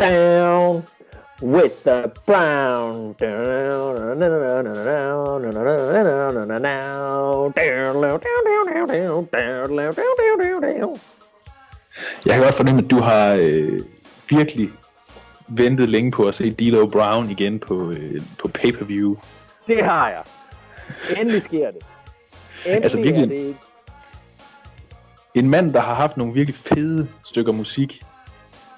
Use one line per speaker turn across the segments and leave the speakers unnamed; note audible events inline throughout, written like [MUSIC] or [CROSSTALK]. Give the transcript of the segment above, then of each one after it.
down with the brown.
Jeg kan godt fornemme, at du har øh, virkelig ventet længe på at se D'Lo Brown igen på, øh, på pay-per-view.
Det har jeg. Endelig sker det. Endelig
Altså, virkelig-
det
En mand, der har haft nogle virkelig fede stykker musik,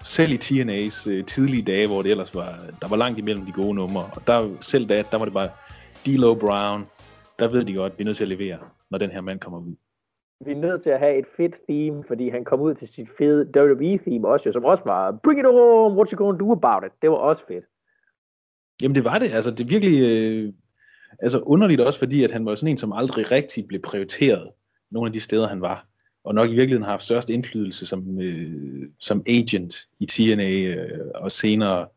selv i TNA's øh, tidlige dage, hvor det ellers var, der var langt imellem de gode numre, og der, selv da, der var det bare D'Lo Brown, der ved de godt, at vi er nødt til at levere, når den her mand kommer ud.
vi er nødt til at have et fedt theme, fordi han kom ud til sit fede WWE-theme også, som også var Bring it home, what you gonna do about it? Det var også fedt.
Jamen det var det, altså det er virkelig øh, altså underligt også, fordi at han var sådan en, som aldrig rigtig blev prioriteret nogle af de steder, han var. Og nok i virkeligheden har haft størst indflydelse som, øh, som agent i TNA øh, og senere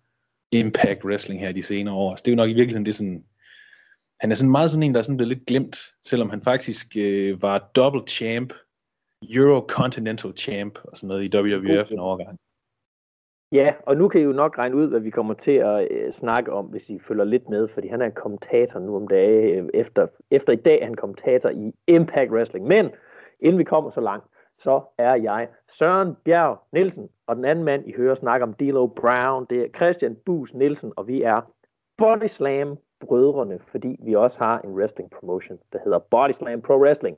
Impact Wrestling her de senere år. Så det er jo nok i virkeligheden det sådan, han er sådan meget sådan en, der er sådan blevet lidt glemt, selvom han faktisk øh, var double champ, Eurocontinental champ og sådan noget i WWF en overgang.
Ja, og nu kan I jo nok regne ud, hvad vi kommer til at øh, snakke om, hvis I følger lidt med, fordi han er kommentator nu om dagen. Øh, efter, efter i dag er han kommentator i Impact Wrestling. Men inden vi kommer så langt, så er jeg Søren Bjerg Nielsen, og den anden mand, I hører snakke om D'Lo Brown, det er Christian Bus Nielsen, og vi er Body Slam brødrene, fordi vi også har en wrestling promotion, der hedder Body Slam Pro Wrestling.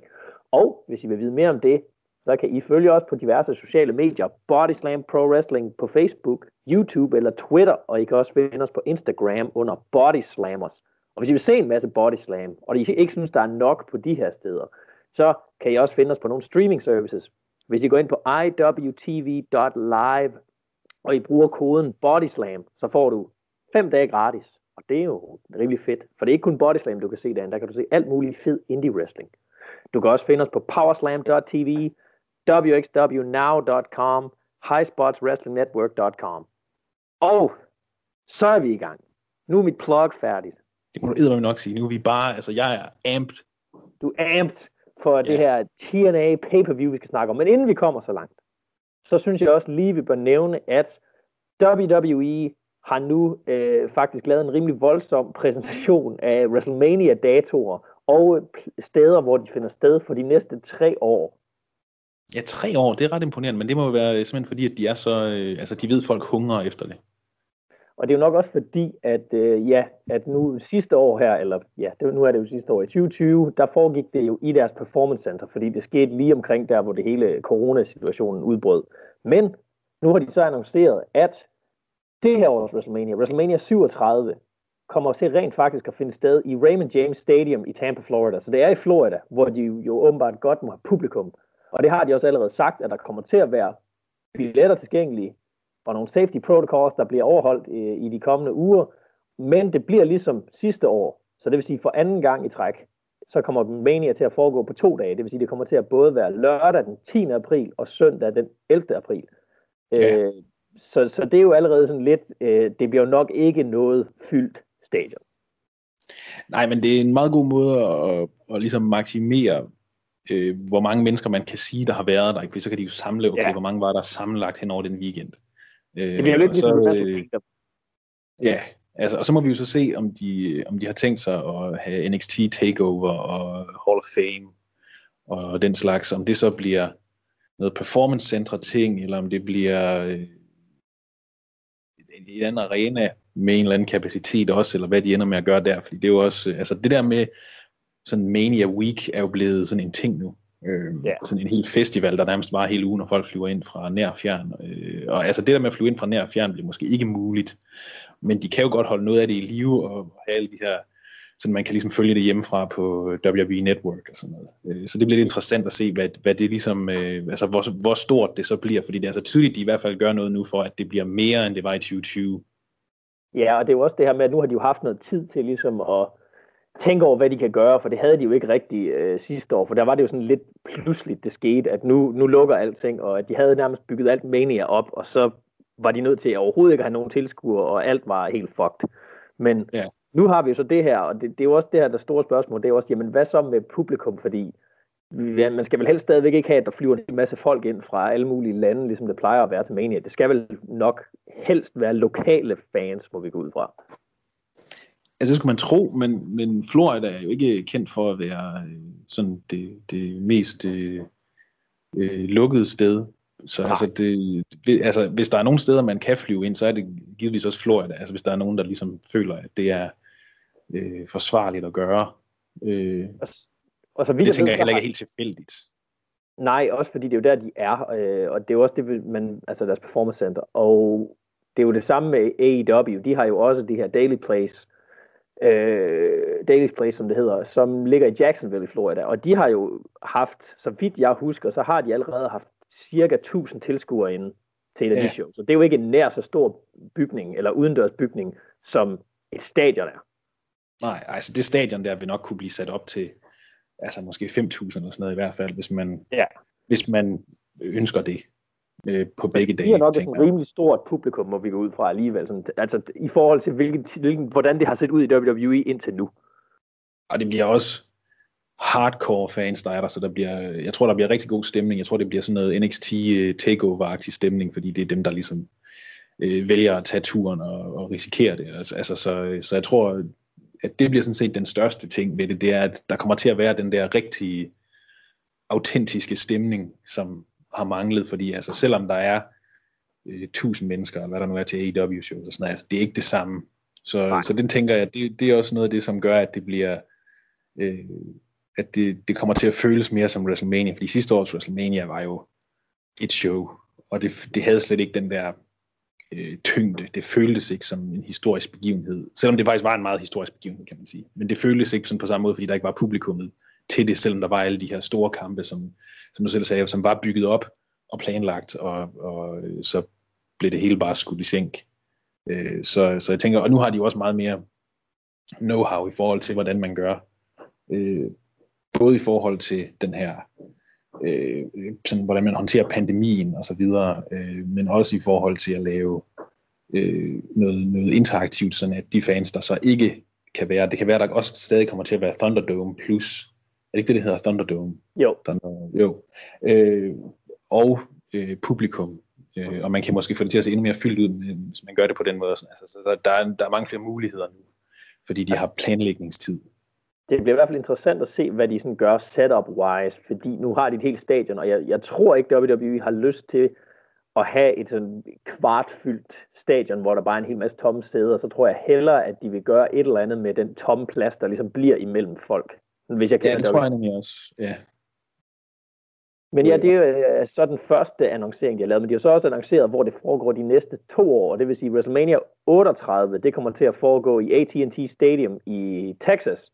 Og hvis I vil vide mere om det, så kan I følge os på diverse sociale medier, Body Slam Pro Wrestling på Facebook, YouTube eller Twitter, og I kan også finde os på Instagram under Body Slammers. Og hvis I vil se en masse Body Slam, og I ikke synes, der er nok på de her steder, så kan I også finde os på nogle streaming services. Hvis I går ind på iwtv.live, og I bruger koden BODYSLAM, så får du 5 dage gratis. Og det er jo rimelig fedt, for det er ikke kun Bodyslam, du kan se derinde. Der kan du se alt muligt fed indie wrestling. Du kan også finde os på powerslam.tv, wxwnow.com, highspotswrestlingnetwork.com. Og så er vi i gang. Nu er mit plug færdigt.
Det må du eddermame nok sige. Nu er vi bare, altså jeg er amped.
Du er amped for det
Ja.
her TNA pay-per-view, vi skal snakke om. Men inden vi kommer så langt, så synes jeg også lige, vi bør nævne, at WWE har nu øh, faktisk lavet en rimelig voldsom præsentation af WrestleMania-datoer og øh, steder, hvor de finder sted for de næste tre år.
Ja, tre år, det er ret imponerende, men det må være simpelthen fordi, at de er så, øh, altså de ved, at folk hungrer efter det.
Og det er jo nok også fordi, at øh, ja, at nu sidste år her, eller ja, det, nu er det jo sidste år i 2020, der foregik det jo i deres performance center, fordi det skete lige omkring der, hvor det hele coronasituationen udbrød. Men nu har de så annonceret, at det her års WrestleMania, WrestleMania 37, kommer til rent faktisk at finde sted i Raymond James Stadium i Tampa, Florida. Så det er i Florida, hvor de jo åbenbart godt må have publikum. Og det har de også allerede sagt, at der kommer til at være billetter tilgængelige, og nogle safety protocols, der bliver overholdt øh, i de kommende uger. Men det bliver ligesom sidste år, så det vil sige for anden gang i træk, så kommer Mania til at foregå på to dage. Det vil sige, det kommer til at både være lørdag den 10. april og søndag den 11. april.
Ja.
Øh, så, så det er jo allerede sådan lidt, øh, det bliver jo nok ikke noget fyldt stadion.
Nej, men det er en meget god måde at, at, at ligesom maksimere, øh, hvor mange mennesker man kan sige, der har været der. For så kan de jo samle, okay,
Ja.
hvor mange var der sammenlagt hen over den weekend. Øh,
Det bliver lidt ligesom
øh. Ja, altså, og så må vi jo så se, om de, om de har tænkt sig at have NXT Takeover og Hall of Fame og den slags, om det så bliver noget performance-centre ting, eller om det bliver øh, en, en anden arena med en eller anden kapacitet også, eller hvad de ender med at gøre der, fordi det er jo også, øh, altså det der med sådan Mania Week er jo blevet sådan en ting nu. Øh,
Ja.
Sådan en hel festival, der nærmest var hele ugen, og folk flyver ind fra nær og fjern. Øh, og altså det der med at flyve ind fra nær og fjern bliver måske ikke muligt, men de kan jo godt holde noget af det i live og have alle de her, så man kan ligesom følge det hjemmefra på WWE Network og sådan noget. Øh, Så det bliver lidt interessant at se, hvad, hvad det ligesom, øh, altså hvor, hvor stort det så bliver, fordi det er så tydeligt, at de i hvert fald gør noget nu for, at det bliver mere, end det var i 2020.
Ja, og det er jo også det her med, at nu har de jo haft noget tid til ligesom at tænke over, hvad de kan gøre, for det havde de jo ikke rigtig øh, sidste år, for der var det jo sådan lidt pludseligt, det skete, at nu, nu lukker alting, og at de havde nærmest bygget alt mania op, og så var de nødt til overhovedet ikke at have nogen tilskuere, og alt var helt fucked. Men
Ja.
nu har vi jo så det her, og det, det er jo også det her, der store spørgsmål, det er jo også, jamen hvad så med publikum, fordi ja, man skal vel helst stadigvæk ikke have, at der flyver en masse folk ind fra alle mulige lande, ligesom det plejer at være til Mania. Det skal vel nok helst være lokale fans, må vi gå ud fra.
Altså det skulle man tro, men, men Florida er jo ikke kendt for at være øh, sådan det, det mest øh, øh, lukkede sted. Så altså, det, altså, hvis der er nogle steder, man kan flyve ind, så er det givetvis også Florida. Altså hvis der er nogen, der ligesom føler, at det er øh, forsvarligt at gøre. Øh, og så vidt det tænker jeg heller ikke er helt tilfældigt.
Nej, også fordi det er jo der, de er, øh, og det er jo også det, man, altså deres performance center. Og det er jo det samme med AEW. De har jo også de her Daily Place, øh, Daily's Place, som det hedder, som ligger i Jacksonville i Florida. Og de har jo haft, så vidt jeg husker, så har de allerede haft cirka 1000 tilskuere inde til et af ja. de shows. Så det er jo ikke en nær så stor bygning, eller udendørs bygning, som et stadion er.
Nej, altså det stadion der vil nok kunne blive sat op til altså måske 5.000 eller sådan noget i hvert fald, hvis man, ja. hvis man ønsker det øh, på begge dage.
Det er nok et rimelig stort publikum, må vi gå ud fra alligevel. Sådan, altså i forhold til, hvilken, hvilken, hvordan det har set ud i WWE indtil nu.
Og det bliver også hardcore fans, der er der, så der bliver, jeg tror, der bliver rigtig god stemning. Jeg tror, det bliver sådan noget NXT øh, takeover-agtig stemning, fordi det er dem, der ligesom øh, vælger at tage turen og, og risikere det. Altså, altså, så, så jeg tror, at det bliver sådan set den største ting ved det, det er, at der kommer til at være den der rigtige, autentiske stemning, som har manglet, fordi altså, selvom der er øh, tusind mennesker, eller hvad der nu er til AEW-shows, og sådan, altså, det er ikke det samme. Så, så den tænker jeg, det, det er også noget af det, som gør, at det bliver, øh, at det, det kommer til at føles mere som WrestleMania, fordi sidste års WrestleMania var jo et show, og det, det havde slet ikke den der øh, tyngde. Det føltes ikke som en historisk begivenhed. Selvom det faktisk var en meget historisk begivenhed, kan man sige. Men det føltes ikke sådan på samme måde, fordi der ikke var publikummet til det, selvom der var alle de her store kampe, som, som du selv sagde, som var bygget op og planlagt, og, og så blev det hele bare skudt i sænk. Øh, så, så jeg tænker, og nu har de jo også meget mere know-how i forhold til, hvordan man gør. Øh, både i forhold til den her øh, sådan, hvordan man håndterer pandemien og så videre, øh, men også i forhold til at lave øh, noget, noget interaktivt, sådan at de fans, der så ikke kan være, det kan være, der også stadig kommer til at være Thunderdome plus, det ikke det, det hedder Thunderdome?
Jo.
Thunder, jo. Øh, og øh, publikum, øh, og man kan måske få det til at se endnu mere fyldt ud, hvis man gør det på den måde. Sådan. Altså, så der, der, er, der er mange flere muligheder nu, fordi de har planlægningstid
det bliver i hvert fald interessant at se, hvad de sådan gør setup-wise, fordi nu har de et helt stadion, og jeg, jeg tror ikke, WWE har lyst til at have et sådan kvartfyldt stadion, hvor der bare er en hel masse tomme sæder, så tror jeg hellere, at de vil gøre et eller andet med den tomme plads, der ligesom bliver imellem folk.
Hvis jeg ja, det tror jeg nemlig også, ja.
Men ja, det er øh, så den første annoncering, de har lavet, men de har så også annonceret, hvor det foregår de næste to år, det vil sige WrestleMania 38, det kommer til at foregå i AT&T Stadium i Texas,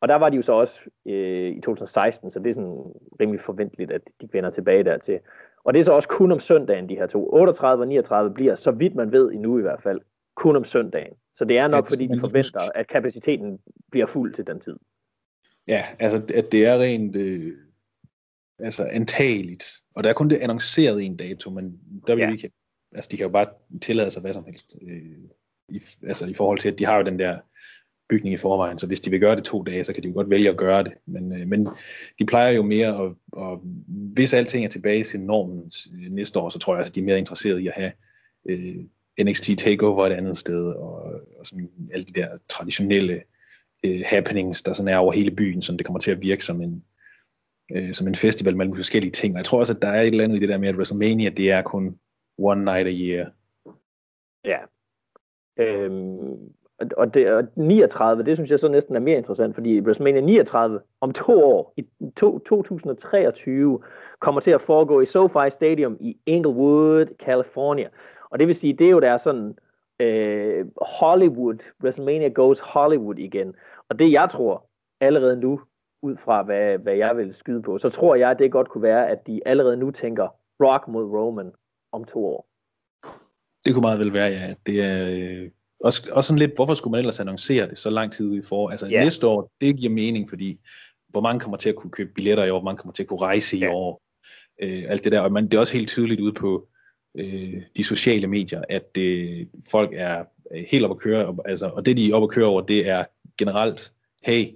og der var de jo så også øh, i 2016, så det er sådan rimelig forventeligt, at de vender tilbage dertil. Og det er så også kun om søndagen, de her to. 38 og 39 bliver, så vidt man ved endnu i hvert fald, kun om søndagen. Så det er nok, fordi de forventer, at kapaciteten bliver fuld til den tid.
Ja, altså at det er rent øh, altså antageligt. Og der er kun det annonceret en dato, men der vil ja. ikke, altså de kan jo bare tillade sig hvad som helst. Øh, i, altså i forhold til, at de har jo den der bygning i forvejen, så hvis de vil gøre det to dage, så kan de jo godt vælge at gøre det. Men, øh, men de plejer jo mere, at, og hvis alting er tilbage til normen øh, næste år, så tror jeg, at de er mere interesserede i at have øh, NXT TakeOver et andet sted, og, og sådan alle de der traditionelle øh, happenings, der sådan er over hele byen, så det kommer til at virke som en, øh, som en festival mellem forskellige ting. Og jeg tror også, at der er et eller andet i det der med, at WrestleMania, det er kun one night a year.
Ja. Øhm, og, det, og 39, det synes jeg så næsten er mere interessant, fordi WrestleMania 39 om to år, i to, 2023, kommer til at foregå i SoFi Stadium i Inglewood, California. Og det vil sige, det er jo der sådan øh, Hollywood, WrestleMania goes Hollywood igen. Og det jeg tror allerede nu, ud fra hvad, hvad jeg vil skyde på, så tror jeg, at det godt kunne være, at de allerede nu tænker Rock mod Roman om to år.
Det kunne meget vel være, ja. Det er, øh, også, også sådan lidt, hvorfor skulle man ellers annoncere det så lang tid i for? Altså yeah. næste år, det giver mening, fordi hvor mange kommer til at kunne købe billetter i år, hvor mange kommer til at kunne rejse i yeah. år, øh, alt det der. Og man, det er også helt tydeligt ude på øh, de sociale medier, at øh, folk er helt op at køre, og, altså, og det de er op at køre over, det er generelt, hey,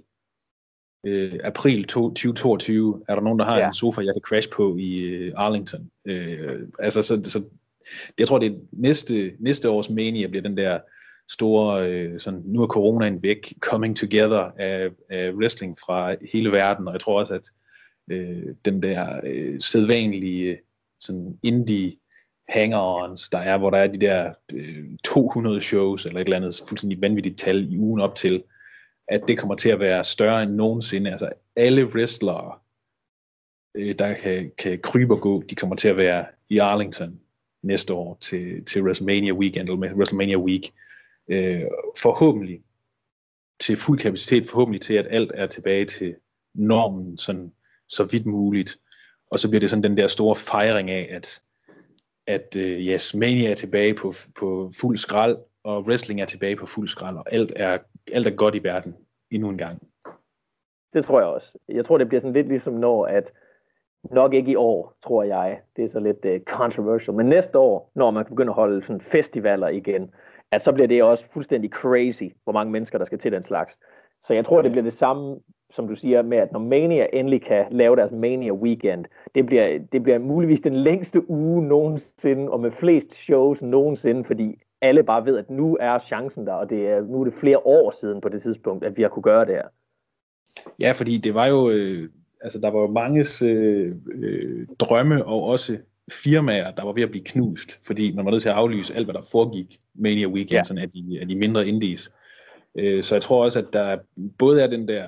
øh, april 2022, er der nogen, der har ja. en sofa, jeg kan crash på i øh, Arlington. Øh, altså, så, så jeg tror, det er næste, næste års mania bliver den der store, øh, sådan, nu er coronaen væk, coming together af, af wrestling fra hele verden, og jeg tror også, at øh, den der øh, sædvanlige sådan indie hang-ons, der er, hvor der er de der øh, 200 shows, eller et eller andet fuldstændig vanvittigt tal i ugen op til, at det kommer til at være større end nogensinde. Altså alle wrestlere, øh, der kan, kan krybe og gå, de kommer til at være i Arlington næste år til, til WrestleMania Weekend, eller WrestleMania Week. Øh, forhåbentlig til fuld kapacitet, forhåbentlig til, at alt er tilbage til normen, sådan, så vidt muligt. Og så bliver det sådan den der store fejring af, at, at uh, yes, Mania er tilbage på, på fuld skrald, og wrestling er tilbage på fuld skrald, og alt er, alt er godt i verden endnu en gang.
Det tror jeg også. Jeg tror, det bliver sådan lidt ligesom når, at nok ikke i år, tror jeg, det er så lidt uh, controversial, men næste år, når man begynder at holde sådan festivaler igen, at så bliver det også fuldstændig crazy, hvor mange mennesker, der skal til den slags. Så jeg tror, det bliver det samme, som du siger, med at når Mania endelig kan lave deres Mania Weekend, det bliver, det bliver muligvis den længste uge nogensinde, og med flest shows nogensinde, fordi alle bare ved, at nu er chancen der, og det er, nu er det flere år siden på det tidspunkt, at vi har kunne gøre det her.
Ja, fordi det var jo, øh, altså der var jo manges øh, øh, drømme, og også firmaer, der var ved at blive knust, fordi man var nødt til at aflyse alt, hvad der foregik Mania Weekend, ja. af, de, af de mindre indies. Øh, så jeg tror også, at der både er den der,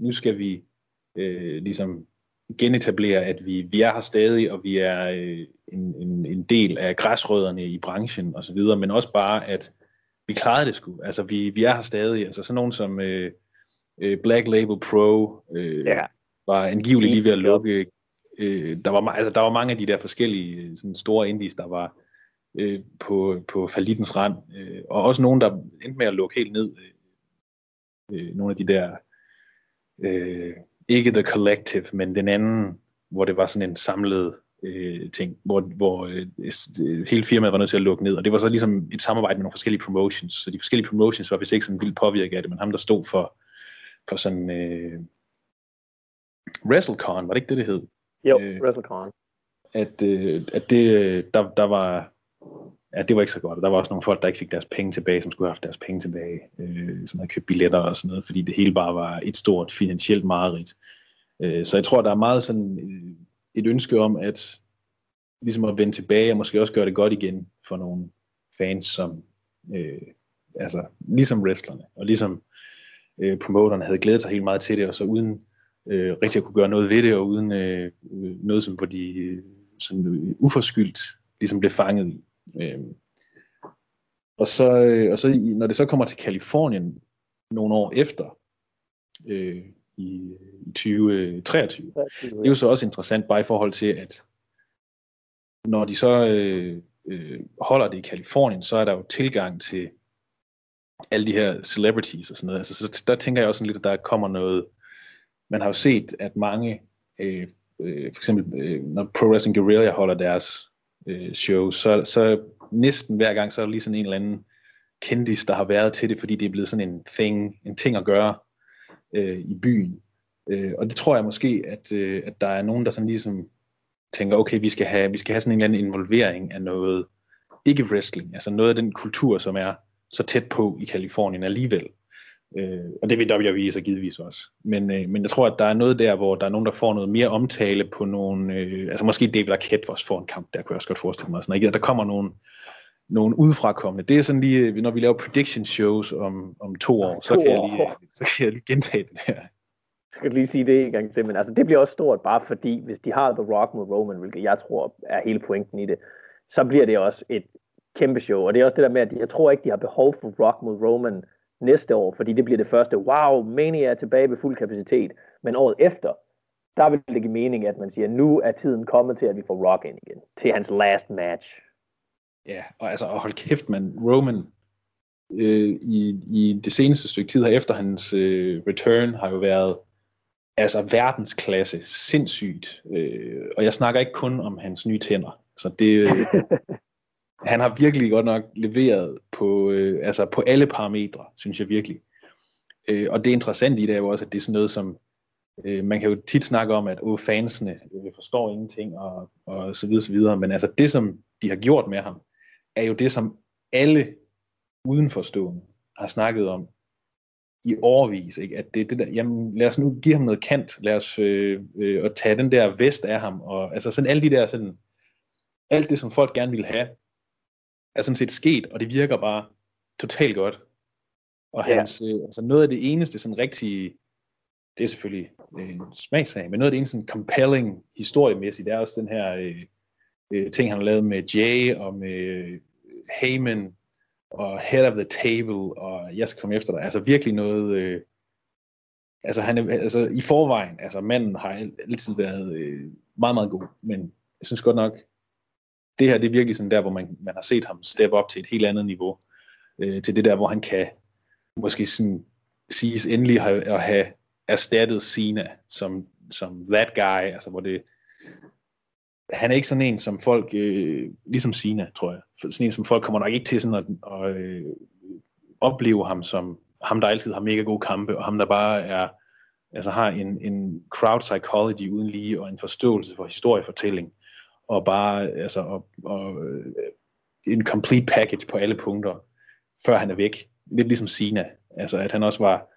nu skal vi øh, ligesom genetablere, at vi, vi er her stadig, og vi er øh, en, en, en del af græsrødderne i branchen og så videre, men også bare, at vi klarede det sgu. Altså, vi, vi er her stadig. Altså, sådan nogen som øh, øh, Black Label Pro øh, ja. var angiveligt lige ved at lukke. Øh, der, var, altså, der var mange af de der forskellige øh, sådan store indies, der var øh, på, på falitens rand, øh, og også nogen, der endte med at lukke helt ned. Øh, nogle af de der, øh, ikke The Collective, men den anden, hvor det var sådan en samlet øh, ting, hvor, hvor øh, hele firmaet var nødt til at lukke ned, og det var så ligesom et samarbejde med nogle forskellige promotions, så de forskellige promotions var vist ikke sådan vildt påvirket af det, men ham, der stod for, for sådan øh, WrestleCon, var det ikke det, det hed?
Jo, øh, WrestleCon.
At, øh, at det, der, der var, ja, det var ikke så godt, og der var også nogle folk, der ikke fik deres penge tilbage, som skulle have haft deres penge tilbage, øh, som havde købt billetter og sådan noget, fordi det hele bare var et stort finansielt mareridt. Øh, så jeg tror, der er meget sådan øh, et ønske om, at ligesom at vende tilbage, og måske også gøre det godt igen for nogle fans, som øh, altså ligesom wrestlerne, og ligesom øh, promoterne havde glædet sig helt meget til det, og så uden øh, rigtig at kunne gøre noget ved det, og uden øh, øh noget, som hvor de øh, sådan øh, uforskyldt ligesom blev fanget i. Øh, og så, øh, og så når det så kommer til Kalifornien nogle år efter, øh, i, i 2023, det er jo så også interessant bare i forhold til, at når de så øh, øh, holder det i Kalifornien, så er der jo tilgang til alle de her celebrities og sådan noget. Altså, så der tænker jeg også sådan lidt, at der kommer noget, man har jo set, at mange, øh, øh, for eksempel øh, når Pro Wrestling Guerrilla holder deres øh, show, så, så næsten hver gang, så er der lige sådan en eller anden kendis, der har været til det, fordi det er blevet sådan en thing, en ting at gøre øh, i byen. Øh, og det tror jeg måske, at, øh, at der er nogen, der sådan ligesom tænker, okay, vi skal have, vi skal have sådan en eller anden involvering af noget, ikke wrestling, altså noget af den kultur, som er så tæt på i Kalifornien alligevel. Øh, og det vil WWE så givetvis også. Men, øh, men jeg tror, at der er noget der, hvor der er nogen, der får noget mere omtale på nogle... Øh, altså måske David Arquette også får en kamp, der kunne jeg også godt forestille mig. Sådan, ikke? Der kommer nogle, nogle udefrakommende. Det er sådan lige, øh, når vi laver prediction shows om, om to år, så, kan jeg lige, så kan jeg lige gentage det der.
Jeg kan lige sige det en gang til, men altså, det bliver også stort, bare fordi, hvis de har The Rock mod Roman, hvilket jeg tror er hele pointen i det, så bliver det også et kæmpe show. Og det er også det der med, at jeg tror ikke, de har behov for Rock mod Roman næste år, fordi det bliver det første, wow, Mania er tilbage ved fuld kapacitet. Men året efter, der vil det give mening, at man siger, nu er tiden kommet til, at vi får Rock ind igen, til hans last match.
Ja, og altså, hold kæft, man, Roman øh, i, i det seneste stykke tid her efter hans øh, return har jo været altså verdensklasse, sindssygt. Øh, og jeg snakker ikke kun om hans nye tænder. Så det, øh, [LAUGHS] han har virkelig godt nok leveret på, øh, altså på alle parametre, synes jeg virkelig. Øh, og det interessante i det er jo også, at det er sådan noget som, øh, man kan jo tit snakke om, at åh, fansene øh, forstår ingenting, og, og så videre, så videre, men altså det, som de har gjort med ham, er jo det, som alle udenforstående har snakket om i overvis, ikke? at det, det der, jamen lad os nu give ham noget kant, lad os øh, øh, og tage den der vest af ham, og altså sådan alle de der sådan, alt det, som folk gerne vil have, er sådan set sket, og det virker bare totalt godt. Og ja. hans, øh, altså noget af det eneste sådan rigtig, det er selvfølgelig øh, en smagsag, men noget af det eneste sådan compelling historiemæssigt, det er også den her øh, øh, ting, han har lavet med Jay og med øh, Heyman og Head of the Table og Jeg skal komme efter dig. Altså virkelig noget, øh, altså han er, altså i forvejen, altså manden har altid været øh, meget, meget god, men jeg synes godt nok, det her det er virkelig sådan der, hvor man, man har set ham steppe op til et helt andet niveau, øh, til det der, hvor han kan måske sådan siges endelig have, at have erstattet Sina som, som that guy, altså hvor det, han er ikke sådan en, som folk, øh, ligesom Sina, tror jeg, sådan en, som folk kommer nok ikke til sådan at, at øh, opleve ham som ham, der altid har mega gode kampe, og ham, der bare er, altså har en, en crowd psychology uden lige, og en forståelse for historiefortælling, og bare, altså, og, og, øh, en complete package på alle punkter, før han er væk. Lidt ligesom Sina, altså at han også var,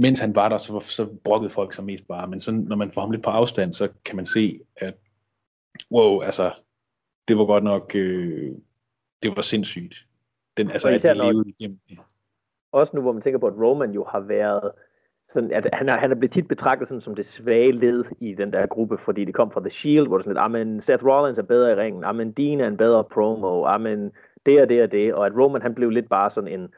mens han var der, så, så brokkede folk sig mest bare, men så, når man får ham lidt på afstand, så kan man se, at wow, altså, det var godt nok, øh, det var sindssygt. Den, altså, at de levede igennem det.
Også nu, hvor man tænker på, at Roman jo har været, sådan, at han, er, han er blevet tit betragtet sådan, som det svage led i den der gruppe, fordi det kom fra The Shield, hvor det sådan lidt, men Seth Rollins er bedre i ringen, men Dean er en bedre promo, men det og det og det, og at Roman han blev lidt bare sådan en,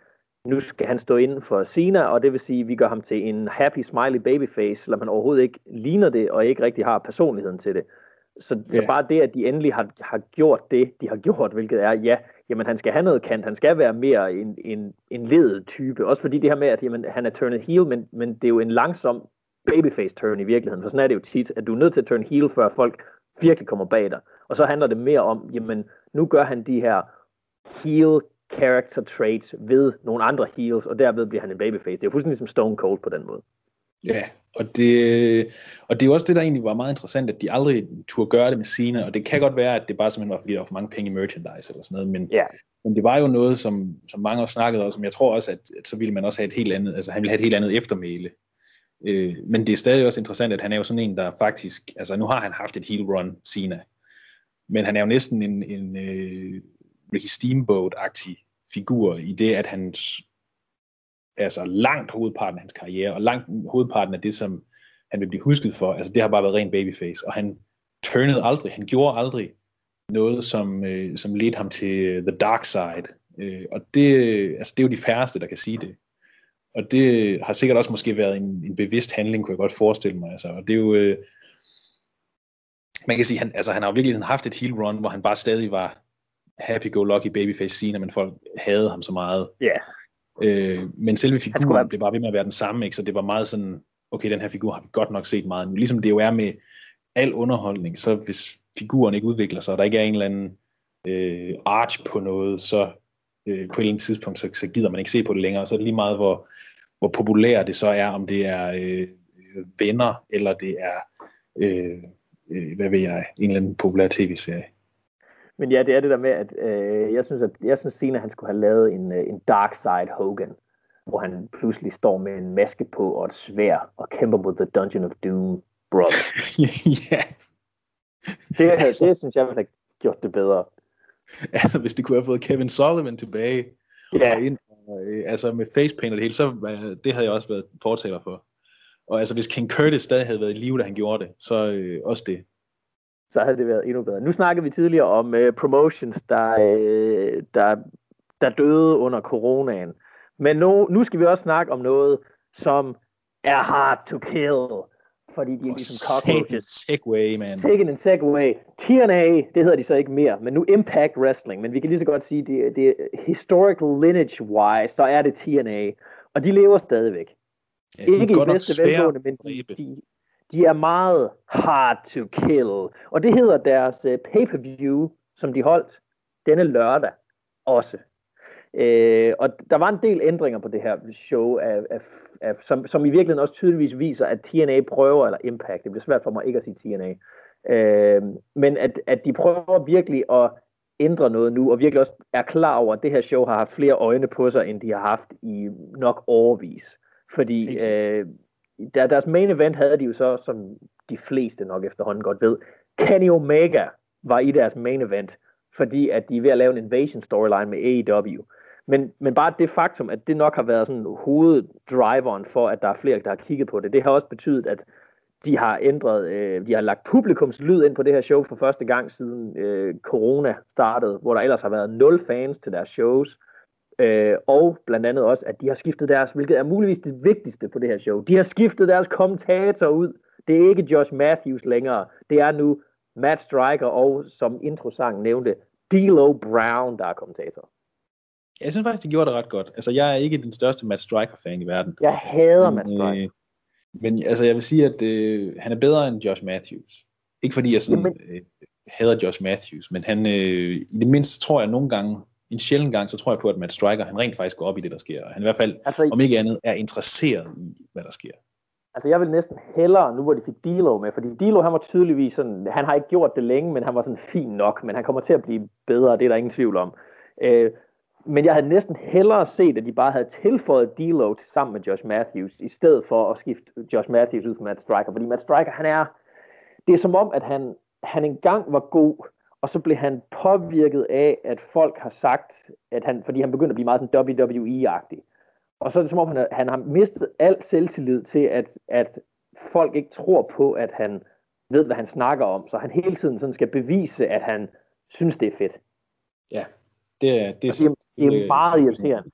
nu skal han stå inden for Cena, og det vil sige, at vi gør ham til en happy, smiley babyface, eller man overhovedet ikke ligner det, og ikke rigtig har personligheden til det. Så, yeah. så bare det, at de endelig har, har gjort det, de har [LAUGHS] gjort, hvilket er, ja, jamen han skal have noget kant, han skal være mere en, en, en ledet type, også fordi det her med, at jamen, han er turnet heel, men, men det er jo en langsom babyface turn i virkeligheden, for sådan er det jo tit, at du er nødt til at turn heel, før folk virkelig kommer bag dig. Og så handler det mere om, jamen nu gør han de her heel character traits ved nogle andre heels, og derved bliver han en babyface. Det er jo fuldstændig som Stone Cold på den måde.
Ja, og det, og det er jo også det, der egentlig var meget interessant, at de aldrig turde gøre det med Cena, og det kan godt være, at det bare simpelthen var, fordi der var for mange penge i merchandise eller sådan noget, men,
ja.
men det var jo noget, som, som mange også snakkede om, som jeg tror også, at, at så ville man også have et helt andet, altså han ville have et helt andet eftermæle. Øh, men det er stadig også interessant, at han er jo sådan en, der faktisk, altså nu har han haft et heel run, Cena, men han er jo næsten en, en uh, Ricky Steamboat-agtig figur i det, at han altså langt hovedparten af hans karriere, og langt hovedparten af det, som han vil blive husket for, altså det har bare været ren babyface, og han turnede aldrig, han gjorde aldrig noget, som, øh, som ledte ham til the dark side, øh, og det, altså det er jo de færreste, der kan sige det. Og det har sikkert også måske været en, en bevidst handling, kunne jeg godt forestille mig. Altså, og det er jo, øh, man kan sige, han, altså, han har jo virkelig haft et heel run, hvor han bare stadig var happy-go-lucky babyface scene, men folk havde ham så meget.
Ja. Yeah.
Øh, men selve figuren være... blev bare ved med at være den samme, ikke? så det var meget sådan, okay, den her figur har vi godt nok set meget nu. Ligesom det jo er med al underholdning, så hvis figuren ikke udvikler sig, og der ikke er en eller anden øh, arch på noget, så øh, på et eller andet tidspunkt, så, så gider man ikke se på det længere. Så er det lige meget, hvor, hvor populært det så er, om det er øh, venner, eller det er, øh, øh, hvad ved jeg, en eller anden populær tv-serie.
Men ja, det er det der med, at øh, jeg synes, at jeg synes Cena, han skulle have lavet en, øh, en Dark Side Hogan, hvor han pludselig står med en maske på og et svær og kæmper mod The Dungeon of Doom Brother. [LAUGHS]
ja.
Det, altså, det synes jeg ville have gjort det bedre.
Altså, hvis det kunne have fået Kevin Sullivan tilbage,
ja.
og ind, øh, altså med facepaint og det hele, så øh, det havde jeg også været fortaler for. Og altså, hvis King Curtis stadig havde været i live, da han gjorde det, så øh, også det
så havde det været endnu bedre. Nu snakkede vi tidligere om uh, promotions, der, uh, der, der døde under coronaen. Men nu, nu skal vi også snakke om noget, som er hard to kill. Fordi de er ligesom cockroaches.
Segway, man.
Sikke en segway. TNA, det hedder de så ikke mere, men nu Impact Wrestling. Men vi kan lige så godt sige, det, det historical lineage-wise, så er det TNA. Og de lever stadigvæk.
Ja, de ikke i bedste velgående,
men de, de, de er meget hard to kill. Og det hedder deres uh, pay-per-view, som de holdt denne lørdag også. Øh, og der var en del ændringer på det her show, af, af, af, som, som i virkeligheden også tydeligvis viser, at TNA prøver, eller Impact, det bliver svært for mig ikke at sige TNA, øh, men at, at de prøver virkelig at ændre noget nu, og virkelig også er klar over, at det her show har haft flere øjne på sig, end de har haft i nok overvis. Fordi øh, der, deres main event havde de jo så, som de fleste nok efterhånden godt ved, Kenny Omega var i deres main event, fordi at de er ved at lave en invasion storyline med AEW. Men, men bare det faktum, at det nok har været sådan hoveddriveren for, at der er flere, der har kigget på det, det har også betydet, at de har ændret, øh, de har lagt publikums lyd ind på det her show for første gang siden øh, corona startede, hvor der ellers har været nul fans til deres shows. Øh, og blandt andet også, at de har skiftet deres, hvilket er muligvis det vigtigste på det her show, de har skiftet deres kommentator ud. Det er ikke Josh Matthews længere. Det er nu Matt Striker og, som introsangen nævnte, D'Lo Brown, der er kommentator.
Jeg synes faktisk, de gjorde det ret godt. Altså, jeg er ikke den største Matt Striker-fan i verden.
Jeg hader Matt Striker. Øh,
men altså, jeg vil sige, at øh, han er bedre end Josh Matthews. Ikke fordi jeg sådan, Jamen. øh, hader Josh Matthews, men han, øh, i det mindste tror jeg nogle gange, en sjældent gang, så tror jeg på, at Matt Striker, han rent faktisk går op i det, der sker. Han i hvert fald, altså, om ikke andet, er interesseret i, hvad der sker.
Altså jeg vil næsten hellere, nu hvor de fik Dilo med, fordi Dilo han var tydeligvis sådan, han har ikke gjort det længe, men han var sådan fin nok, men han kommer til at blive bedre, det er der ingen tvivl om. Øh, men jeg havde næsten hellere set, at de bare havde tilføjet Dilo til sammen med Josh Matthews, i stedet for at skifte Josh Matthews ud for Matt Striker, fordi Matt Striker, han er, det er som om, at han, han engang var god, og så blev han påvirket af, at folk har sagt, at han, fordi han begyndte at blive meget sådan WWE-agtig. Og så er det som om, han, han har mistet al selvtillid til, at, at folk ikke tror på, at han ved, hvad han snakker om. Så han hele tiden sådan skal bevise, at han synes, det er fedt.
Ja, det er, det er,
det, det er meget irriterende.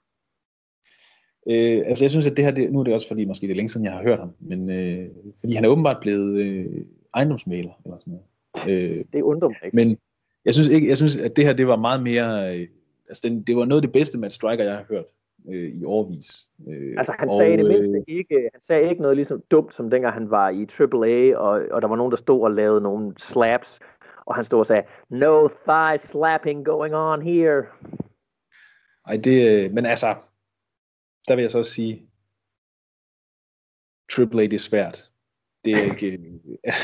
Øh, altså jeg synes, at det her, det, nu er det også fordi, måske det er længe siden, jeg har hørt ham, men øh, fordi han er åbenbart blevet øh, ejendomsmaler, eller sådan noget.
Øh, det undrer mig ikke.
Men jeg synes, ikke, jeg synes, at det her, det var meget mere, øh, altså den, det var noget af det bedste med Striker, jeg har hørt øh, i årvis.
Øh, altså han og, sagde det mindste øh, ikke, han sagde ikke noget ligesom dumt, som dengang han var i AAA, og, og der var nogen, der stod og lavede nogle slaps, og han stod og sagde, no thigh slapping going on here.
Ej, det, øh, men altså, der vil jeg så også sige, AAA, det er svært. Det er ikke, [LAUGHS] øh,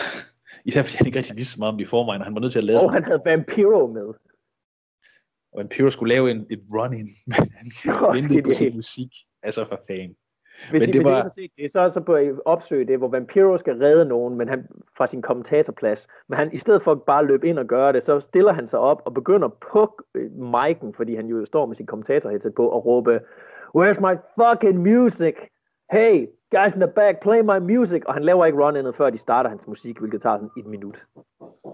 især fordi han ikke rigtig vidste så meget om det i forvejen, og han var nødt til at lade
Og han havde Vampiro med
og Vampiro skulle lave en, et run-in, [LAUGHS] men han [LAUGHS] ventede på sin musik. Altså for fan.
Hvis, men I, det var... Hvis set det, så er så på at opsøge det, hvor Vampiro skal redde nogen men han, fra sin kommentatorplads. Men han, i stedet for at bare løbe ind og gøre det, så stiller han sig op og begynder på øh, mic'en, fordi han jo står med sin kommentator på, og råbe, Where's my fucking music? Hey, guys in the back, play my music. Og han laver ikke run før de starter hans musik, hvilket tager sådan et minut.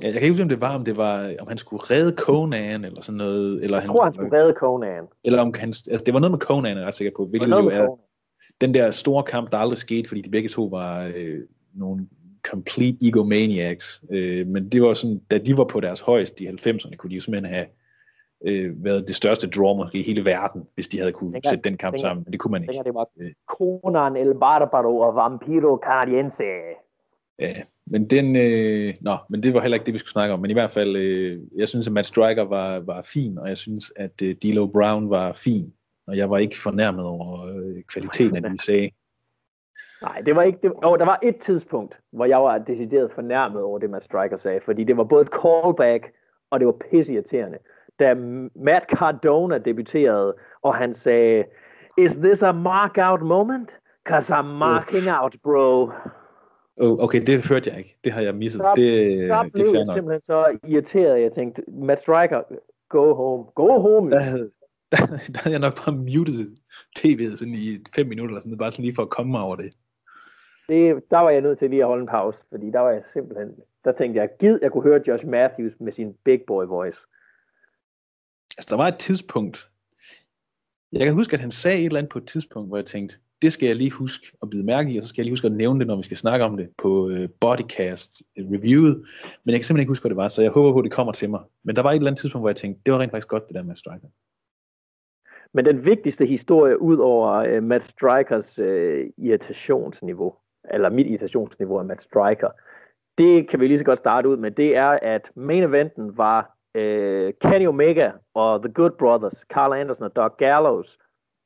Ja, jeg kan ikke huske, om det var, om det var, om han skulle redde Conan, eller sådan noget. Eller
jeg han, tror, han skulle redde Conan.
Eller om han, altså, det var noget med Conan, jeg er ret sikker på. Hvilket jo er Conan. den der store kamp, der aldrig skete, fordi de begge to var øh, nogle complete egomaniacs. Øh, men det var sådan, da de var på deres højeste i 90'erne, kunne de jo simpelthen have øh, været det største draw i hele verden, hvis de havde kunne dengang, sætte den kamp dengang, sammen, men det kunne man ikke.
Dengang det var øh. Conan el Barbaro og Vampiro Canadiense.
Ja, men den, øh, nå, men det var heller ikke det, vi skulle snakke om, men i hvert fald, øh, jeg synes, at Matt Striker var, var fin, og jeg synes, at øh, D'Lo Brown var fin, og jeg var ikke fornærmet over øh, kvaliteten af det, de sagde.
Nej, det var ikke, det, oh, der var et tidspunkt, hvor jeg var decideret fornærmet over det, Matt Striker sagde, fordi det var både et callback, og det var pisseirriterende da Matt Cardona debuterede, og han sagde, Is this a mark-out moment? Cause I'm marking uh. out, bro.
Oh, okay, det hørte jeg ikke. Det har jeg misset.
Så,
det,
blev det jeg simpelthen så irriteret. Jeg tænkte, Matt Striker, go home. Go home.
Der havde, der, der havde jeg nok bare muted tv'et sådan i fem minutter, eller sådan, bare sådan lige for at komme mig over det.
det. Der var jeg nødt til lige at holde en pause, fordi der var jeg simpelthen, der tænkte jeg, gid jeg kunne høre Josh Matthews med sin big boy voice.
Altså, der var et tidspunkt, jeg kan huske, at han sagde et eller andet på et tidspunkt, hvor jeg tænkte, det skal jeg lige huske at bide mærke i, og så skal jeg lige huske at nævne det, når vi skal snakke om det på uh, Bodycast øh, reviewet. Men jeg kan simpelthen ikke huske, hvad det var, så jeg håber på, at det kommer til mig. Men der var et eller andet tidspunkt, hvor jeg tænkte, det var rent faktisk godt, det der med Striker.
Men den vigtigste historie, ud over uh, Matt Strikers uh, irritationsniveau, eller mit irritationsniveau af Matt Striker, det kan vi lige så godt starte ud med, det er, at main eventen var øh, Kenny Omega og The Good Brothers, Carl Anderson og Doc Gallows,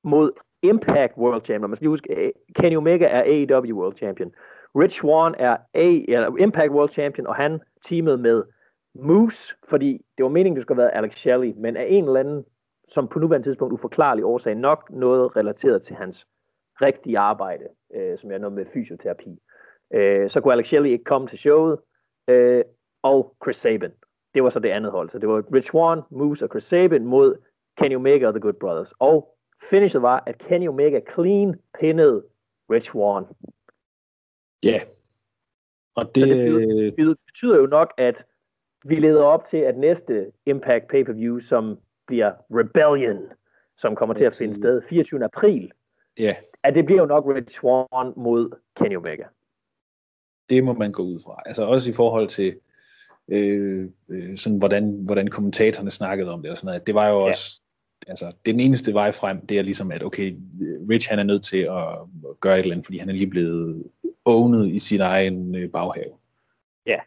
mod Impact World Champion. Man skal huske, Kenny Omega er AEW World Champion. Rich Swan er A, eller Impact World Champion, og han teamet med Moose, fordi det var meningen, det skulle have været Alex Shelley, men af en eller anden, som på nuværende tidspunkt uforklarlig årsag, nok noget relateret til hans rigtige arbejde, øh, som er noget med fysioterapi. Øh, så kunne Alex Shelley ikke komme til showet, øh, og Chris Sabin. Det var så det andet hold. Så det var Rich Swan, Moose og Chris Sabin mod Kenny Omega og The Good Brothers. Og finishet var, at Kenny Omega clean pinnede Rich Swan.
Ja. Yeah. Og det...
det betyder, betyder jo nok, at vi leder op til, at næste Impact pay-per-view, som bliver Rebellion, som kommer til at finde sted 24. april,
ja.
at det bliver jo nok Rich Swan mod Kenny Omega.
Det må man gå ud fra. Altså også i forhold til, øh, øh, sådan, hvordan, hvordan kommentatorerne snakkede om det og sådan noget. Det var jo også, ja. altså, det er den eneste vej frem, det er ligesom, at okay, Rich han er nødt til at gøre et eller andet, fordi han er lige blevet owned i sin egen øh, baghave.
Ja,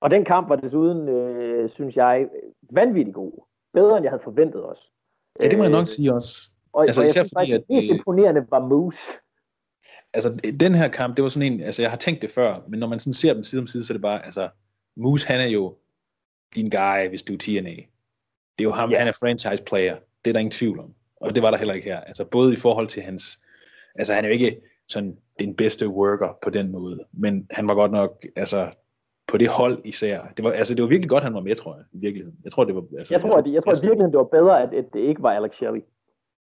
og den kamp var desuden, øh, synes jeg, vanvittigt god. Bedre, end jeg havde forventet også.
Ja, det må jeg nok øh, sige også.
Og, altså, og især jeg synes fordi, at det mest imponerende var Moose.
Altså, den her kamp, det var sådan en, altså jeg har tænkt det før, men når man sådan ser dem side om side, så er det bare, altså, Moose, han er jo din guy, hvis du er TNA. Det er jo ham, ja. han er franchise player. Det er der ingen tvivl om. Og det var der heller ikke her. Altså både i forhold til hans, altså han er jo ikke sådan den bedste worker på den måde, men han var godt nok, altså på det hold især. Det var, altså, det var virkelig godt, han var med, tror jeg, i virkeligheden. Jeg tror, det var,
altså, jeg tror, at, jeg tror altså, virkelig, det var bedre, at, at det ikke var Alex Shelley.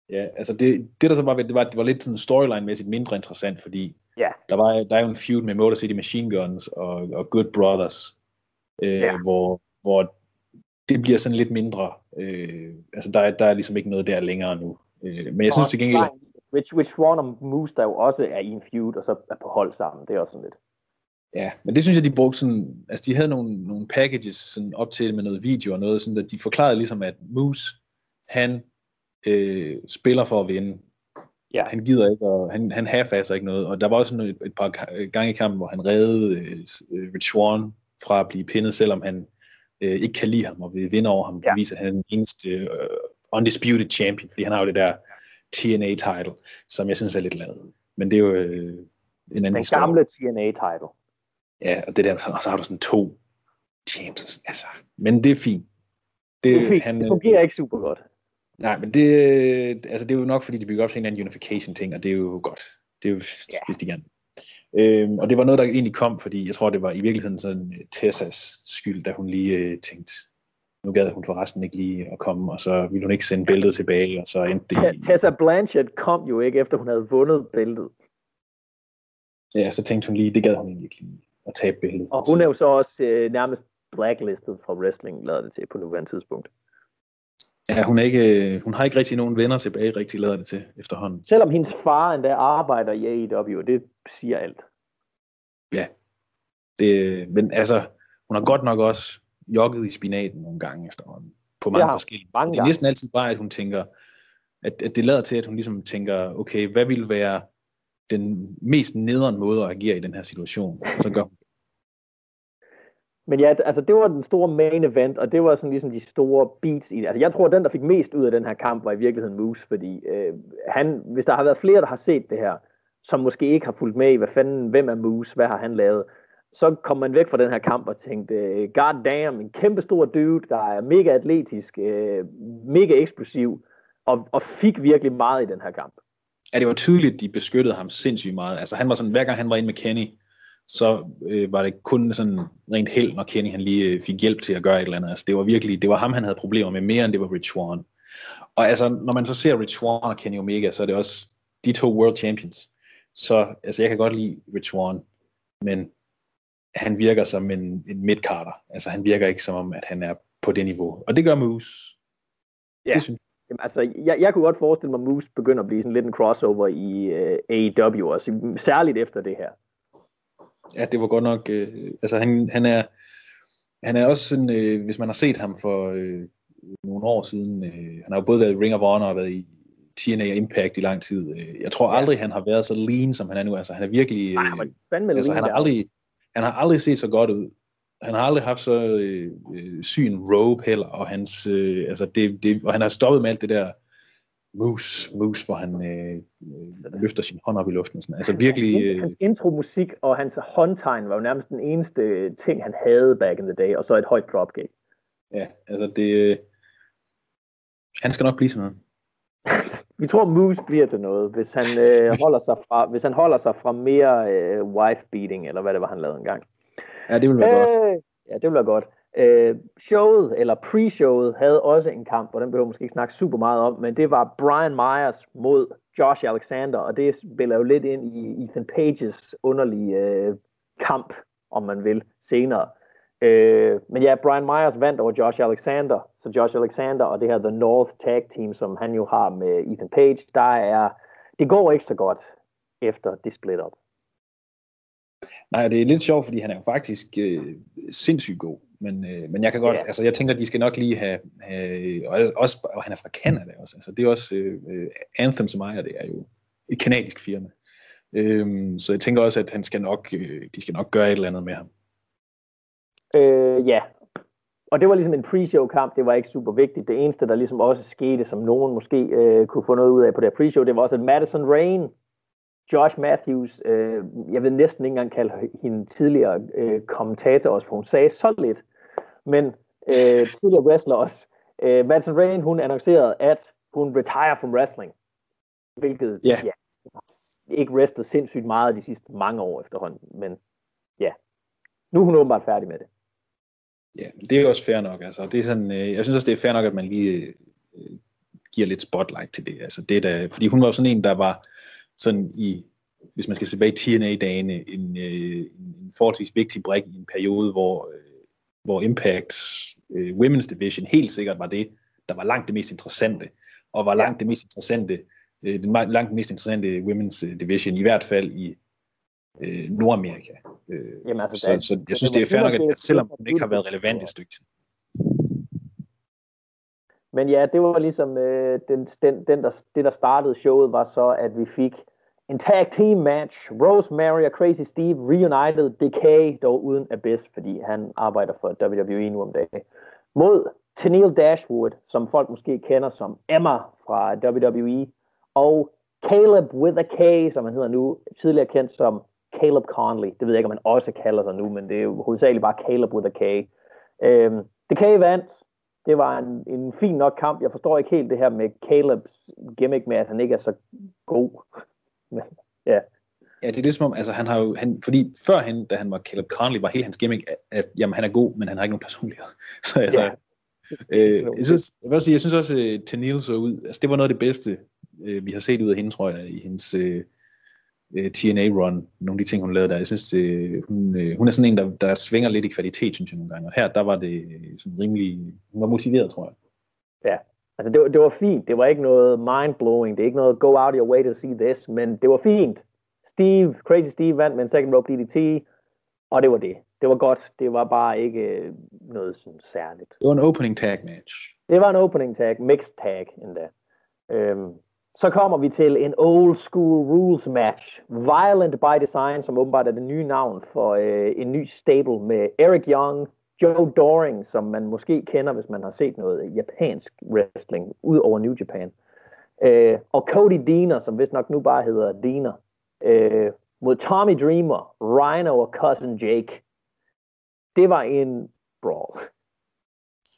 Ja, altså det, det der så var, det var, det var lidt sådan storyline-mæssigt mindre interessant, fordi
ja.
der, var, der er jo en feud med Motor City Machine Guns og, og Good Brothers, øh, ja. hvor, hvor det bliver sådan lidt mindre. Øh, altså der, der er ligesom ikke noget der længere nu. Øh, men jeg synes til gengæld...
Which, which Swan og Moose, der jo også er i en feud, og så er på hold sammen, det er også sådan lidt.
Ja, men det synes jeg, de brugte sådan, altså de havde nogle, nogle packages sådan op til med noget video og noget, sådan at de forklarede ligesom, at Moose, han øh, spiller for at vinde. Ja. Han gider ikke, og han, han half ikke noget, og der var også sådan et, et par gange i kampen, hvor han reddede øh, Rich Swan fra at blive pindet, selvom han øh, ikke kan lide ham og vil vinde over ham, ja. viser, at han er den eneste øh, undisputed champion, fordi han har jo det der TNA-title, som jeg synes er lidt lavet. Men det er jo øh, en anden
Den
historie.
gamle TNA-title.
Ja, og det der, og så har du sådan to James, altså. Men det er fint.
Det, det, er fint. Han, det fungerer ikke super godt.
Nej, men det, altså det er jo nok, fordi de bygger op til en eller anden unification-ting, og det er jo godt. Det er jo, yeah. hvis de gerne. Øhm, og det var noget, der egentlig kom, fordi jeg tror, det var i virkeligheden sådan uh, Tessas skyld, da hun lige uh, tænkte, nu gad hun forresten ikke lige at komme, og så ville hun ikke sende bæltet tilbage, og så endte det
i... Tessa Blanchett kom jo ikke, efter hun havde vundet bæltet.
Ja, så tænkte hun lige, det gad hun egentlig ikke lige at tabe bæltet.
Og hun er jo så også uh, nærmest blacklistet fra wrestling, lader det til på nuværende tidspunkt.
Ja, hun, er ikke, hun har ikke rigtig nogen venner tilbage, rigtig lader det til efterhånden.
Selvom hendes far endda arbejder i AEW, det siger alt.
Ja, det, men altså, hun har godt nok også jogget i spinaten nogle gange efterhånden. På mange ja, forskellige. Mange det er næsten altid bare, at hun tænker, at, at det lader til, at hun ligesom tænker, okay, hvad vil være den mest nederen måde at agere i den her situation? Og så gør hun
men ja, altså det var den store main event, og det var sådan ligesom de store beats i det. Altså jeg tror, at den, der fik mest ud af den her kamp, var i virkeligheden Moose, fordi øh, han, hvis der har været flere, der har set det her, som måske ikke har fulgt med i, hvad fanden, hvem er Moose, hvad har han lavet, så kom man væk fra den her kamp og tænkte, øh, god damn, en kæmpe stor dude, der er mega atletisk, øh, mega eksplosiv, og, og fik virkelig meget i den her kamp.
Ja, det var tydeligt, at de beskyttede ham sindssygt meget. Altså han var sådan, hver gang han var inde med Kenny, så øh, var det kun sådan rent held, når Kenny han lige øh, fik hjælp til at gøre et eller andet. Altså, det var virkelig, det var ham, han havde problemer med, mere end det var Rich Swan. Og altså, når man så ser Rich Swan og Kenny Omega, så er det også de to world champions. Så altså, jeg kan godt lide Rich Swan, men han virker som en, en midcarter. Altså, han virker ikke som om, at han er på det niveau. Og det gør Moose.
Ja. Det synes Jamen, altså, jeg, jeg kunne godt forestille mig, at Moose begynder at blive sådan lidt en crossover i uh, AEW også, særligt efter det her.
Ja, det var godt nok, øh, altså han, han er, han er også sådan, øh, hvis man har set ham for øh, nogle år siden, øh, han har jo både været i Ring of Honor og været i TNA Impact i lang tid. Øh, jeg tror aldrig, han har været så lean, som han er nu. Altså, han er virkelig... Øh,
Nej,
han, altså, han, har aldrig, han har aldrig set så godt ud. han har aldrig haft så øh, øh, syg en rope heller, og, hans, øh, altså det, det, og han har stoppet med alt det der moose, moose hvor han øh, øh, løfter sin hånd op i luften. Sådan. Altså virkelig...
Øh... Hans intro-musik og hans håndtegn var jo nærmest den eneste ting, han havde back in the day, og så et højt dropkick.
Ja, altså det... Øh, han skal nok blive sådan noget. [LAUGHS]
Vi tror, Moose bliver til noget, hvis han, øh, [LAUGHS] holder, sig fra, hvis han holder sig fra mere øh, wife-beating, eller hvad det var, han lavede engang.
Ja, det ville være øh, godt.
Ja, det ville være godt. Øh, showet, eller pre-showet, havde også en kamp, og den behøver måske ikke snakke super meget om, men det var Brian Myers mod Josh Alexander, og det spiller jo lidt ind i Ethan Pages underlige øh, kamp, om man vil, senere. Øh, men ja, Brian Myers vandt over Josh Alexander, så Josh Alexander og det her The North Tag Team, som han jo har med Ethan Page, der er, det går ikke så godt efter det split up.
Nej, det er lidt sjovt, fordi han er jo faktisk øh, sindssygt god. Men, øh, men jeg kan godt, ja. altså jeg tænker, de skal nok lige have, have og, også, og han er fra Canada også, altså det er også, øh, øh Anthem som ejer det er jo et kanadisk firma. Øhm, så jeg tænker også, at han skal nok, øh, de skal nok gøre et eller andet med ham.
Øh, ja, og det var ligesom en pre-show kamp, det var ikke super vigtigt. Det eneste, der ligesom også skete, som nogen måske øh, kunne få noget ud af på det pre-show, det var også, at Madison Rain, Josh Matthews, øh, jeg vil næsten ikke engang kalde hende tidligere øh, kommentator også, for hun sagde så lidt, men øh, tidligere wrestler også. Øh, Madison Rain, hun annoncerede, at hun retire from wrestling, hvilket yeah. ja, ikke wrestlet sindssygt meget de sidste mange år efterhånden, men ja, nu er hun åbenbart færdig med det.
Ja, det er også fair nok. Altså, det er sådan, øh, jeg synes også, det er fair nok, at man lige øh, giver lidt spotlight til det. Altså, det der, fordi hun var sådan en, der var sådan i, hvis man skal se tilbage i TNA-dagene, en, øh, en forholdsvis vigtig brik i en periode, hvor, øh, hvor Impact øh, Women's Division helt sikkert var det, der var langt det mest interessante, og var langt det mest interessante, øh, den langt mest interessante Women's øh, Division, i hvert fald i øh, Nordamerika. Øh, Jamen, altså, så, så jeg synes, det, er fair nok, at selvom den ikke har været relevant i stykke
Men ja, det var ligesom øh, den, den, den der, det, der startede showet, var så, at vi fik en tag team match. Rosemary og Crazy Steve reunited Decay, dog uden Abyss, fordi han arbejder for WWE nu om dagen. Mod Tennille Dashwood, som folk måske kender som Emma fra WWE, og Caleb with a K, som han hedder nu, tidligere kendt som Caleb Conley. Det ved jeg ikke, om han også kalder sig nu, men det er jo hovedsageligt bare Caleb with a K. Øhm, Decay vandt. Det var en, en fin nok kamp. Jeg forstår ikke helt det her med Calebs gimmick med, at han ikke er så god men, ja.
Ja, det er det som om, altså han har jo, han, fordi førhen, da han var Caleb Conley, var hele hans gimmick, at, at jamen, han er god, men han har ikke nogen personlighed. [LAUGHS] Så altså, ja. øh, jeg, synes, jeg, vil sige, jeg synes også, at uh, Tennille så ud, altså det var noget af det bedste, uh, vi har set ud af hende, tror jeg, i hendes, uh, øh, TNA-run, nogle af de ting, hun lavede der. Jeg synes, det, hun, øh, hun er sådan en, der, der svinger lidt i kvalitet, synes jeg nogle gange. Og her, der var det sådan rimelig, hun var motiveret, tror jeg.
Ja, altså det, var, det var fint. Det var ikke noget mind-blowing. Det er ikke noget go out your way to see this, men det var fint. Steve, Crazy Steve vandt med en second rope DDT, og det var det. Det var godt. Det var bare ikke øh, noget sådan særligt.
Det var en opening tag match.
Det var en opening tag, mixed tag endda. Øhm, så kommer vi til en old school rules match. Violent by Design, som åbenbart er det nye navn for øh, en ny stable med Eric Young, Joe Doring, som man måske kender, hvis man har set noget japansk wrestling, ud over New Japan. Øh, og Cody Deaner, som vist nok nu bare hedder Deaner, øh, mod Tommy Dreamer, Rhino og Cousin Jake. Det var en brawl.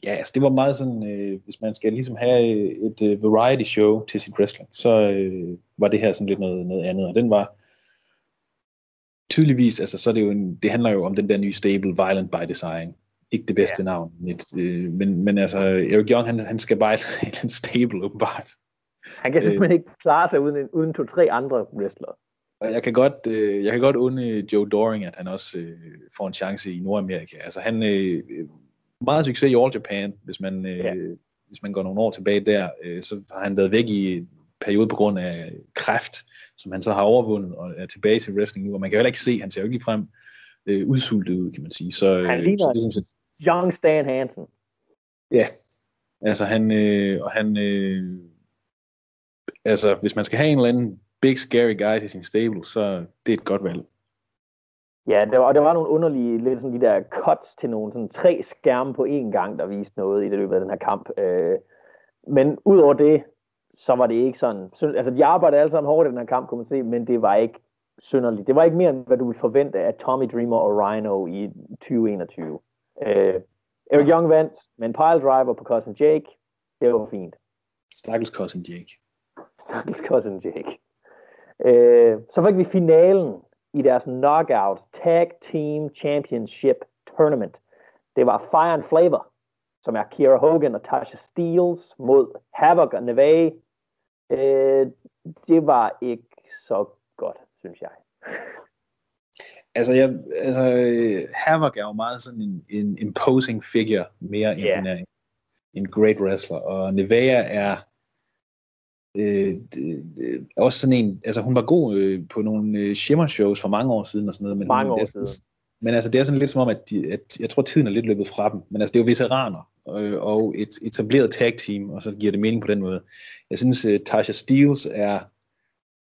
Ja, altså det var meget sådan, øh, hvis man skal ligesom have øh, et øh, variety show til sit wrestling, så øh, var det her sådan lidt noget, noget andet, og den var tydeligvis, altså så er det jo en, det handler jo om den der nye stable, Violent by Design, ikke det bedste ja. navn, et, øh, men, men altså Eric Young, han, han skal bare [LAUGHS] et, en stable åbenbart.
Han kan simpelthen øh, ikke klare sig uden, uden to-tre andre wrestlere.
Og jeg kan godt, øh, jeg kan godt unde Joe Doring, at han også øh, får en chance i Nordamerika. Altså han, øh, meget succes i All Japan, hvis man, øh, ja. hvis man går nogle år tilbage der. Øh, så har han været væk i en periode på grund af kræft, som han så har overvundet og er tilbage til wrestling nu. Og man kan heller ikke se, han ser jo ikke frem øh, udsultet ud, kan man sige. Så,
øh, han ligner så det, Young Stan Hansen.
Ja, altså han, øh, og han, øh, altså hvis man skal have en eller anden big scary guy til sin stable, så det er et godt valg.
Ja, der var, der var nogle underlige, lidt sådan de der cuts til nogle sådan tre skærme på én gang, der viste noget i det løbet af den her kamp. Øh, men udover det, så var det ikke sådan, altså de arbejdede alle sammen hårdt i den her kamp, kunne man se, men det var ikke synderligt. Det var ikke mere, end hvad du ville forvente af Tommy Dreamer og Rhino i 2021. Øh, Eric Young vandt med en pile driver på Cousin Jake. Det var fint.
Stakkels Cousin Jake.
Stakkels Cousin Jake. Øh, så fik vi finalen i deres Knockout Tag Team Championship Tournament. Det var Fire and Flavor, som er Kiera Hogan og Tasha Steeles mod Havoc og Neve. Øh, det var ikke så godt, synes jeg.
Altså, jeg, altså Havoc er jo meget sådan en, en imposing figure, mere end yeah. en, en great wrestler, og Nevea er øh, øh, også sådan en, altså hun var god øh, på nogle øh, shimmer shows for mange år siden og sådan noget, men,
mange
år
siden.
men altså det er sådan lidt som om, at, de, at jeg tror tiden er lidt løbet fra dem, men altså det er jo veteraner øh, og et etableret tag team, og så giver det mening på den måde. Jeg synes, øh, Tasha Steeles er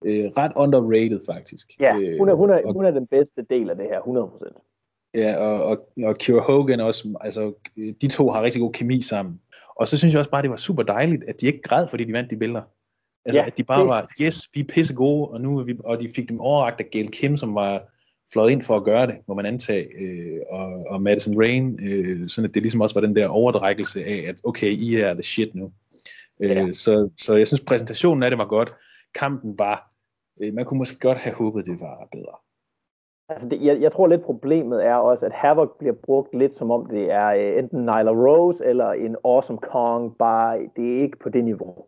øh, ret underrated faktisk.
Ja, hun er, hun, er, hun er den bedste del af det her, 100%.
Ja, og, og, og Kira Hogan også, altså de to har rigtig god kemi sammen. Og så synes jeg også bare, det var super dejligt, at de ikke græd, fordi de vandt de billeder. Altså, ja, at de bare det... var, yes, vi er pisse gode, og, nu er vi, og de fik dem overragt af Gail Kim, som var fløjet ind for at gøre det, må man antage, øh, og, og Madison Rain, øh, sådan at det ligesom også var den der overdrækkelse af, at okay, I er the shit nu. Øh, ja. så, så jeg synes, præsentationen af det var godt. Kampen var, øh, man kunne måske godt have håbet, det var bedre.
Altså det, jeg, jeg tror lidt problemet er også, at Havoc bliver brugt lidt som om det er øh, enten Nyla Rose eller en Awesome Kong, bare det er ikke på det niveau.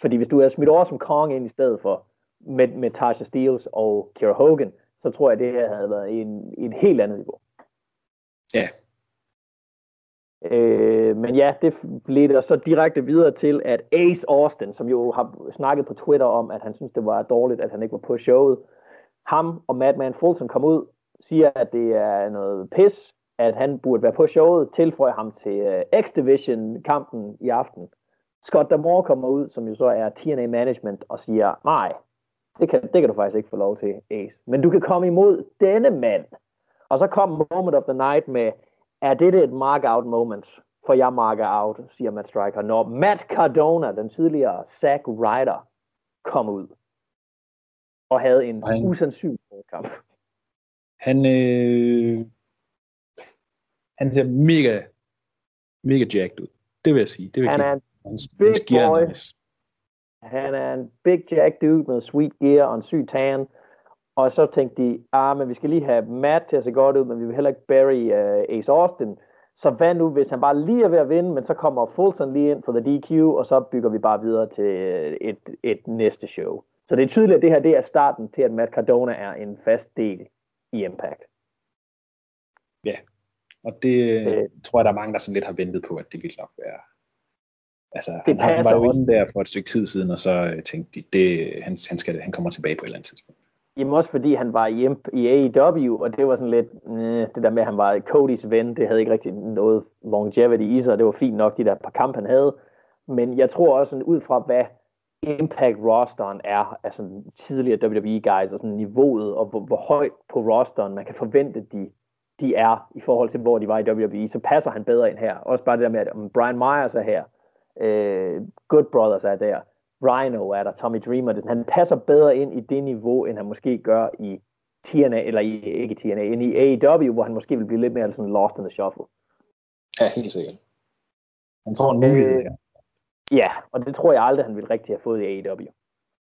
Fordi hvis du er smidt som Kong ind i stedet for, med, med Tasha Steeles og Kira Hogan, så tror jeg, det her havde været en, en helt andet niveau.
Ja.
Øh, men ja, det blev så direkte videre til, at Ace Austin, som jo har snakket på Twitter om, at han synes, det var dårligt, at han ikke var på showet, ham og Madman Fulton kom ud, siger, at det er noget pis, at han burde være på showet, tilføjer ham til øh, uh, X-Division-kampen i aften. Scott Damore kommer ud, som jo så er TNA Management, og siger, nej, det kan, det kan du faktisk ikke få lov til, Ace. Men du kan komme imod denne mand. Og så kom Moment of the Night med, er det et mark-out moment? For jeg marker out, siger Matt Striker, når Matt Cardona, den tidligere Zack Ryder, kom ud og havde en han, usandsynlig kamp.
Han, øh, han ser mega, mega jacked ud. Det vil jeg sige. Det vil
han er en Hans, big hans boy. Nice. Han er en big jack dude med sweet gear og en syg tan. Og så tænkte de, ah, men vi skal lige have Matt til at se godt ud, men vi vil heller ikke bury uh, Ace Austin. Så hvad nu, hvis han bare lige er ved at vinde, men så kommer Fulton lige ind for the DQ, og så bygger vi bare videre til øh, et, et næste show. Så det er tydeligt, at det her det er starten til, at Matt Cardona er en fast del i Impact.
Ja, og det øh, tror jeg, der er mange, der sådan lidt har ventet på, at det ville nok være Altså, det han, han var jo inde der for et stykke tid siden, og så øh, tænkte de, det, han, han, skal, han kommer tilbage på et eller andet tidspunkt.
Jamen også fordi han var i, i AEW, og det var sådan lidt, øh, det der med, at han var Codys ven, det havde ikke rigtig noget longevity i sig, det var fint nok, de der par kampe, han havde. Men jeg tror også, sådan, ud fra hvad Impact rosteren er, altså tidligere WWE guys, og sådan niveauet, og hvor, hvor højt på rosteren man kan forvente, de, de er, i forhold til hvor de var i WWE, så passer han bedre ind her. Også bare det der med, at Brian Myers er her, øh, Good Brothers er der, Rhino er der, Tommy Dreamer, det, han passer bedre ind i det niveau, end han måske gør i TNA, eller i, ikke TNA, end i AEW, hvor han måske vil blive lidt mere sådan lost in the shuffle.
Ja, helt sikkert. Han får en mulighed. Øh,
ja, og det tror jeg aldrig, han vil rigtig have fået i AEW.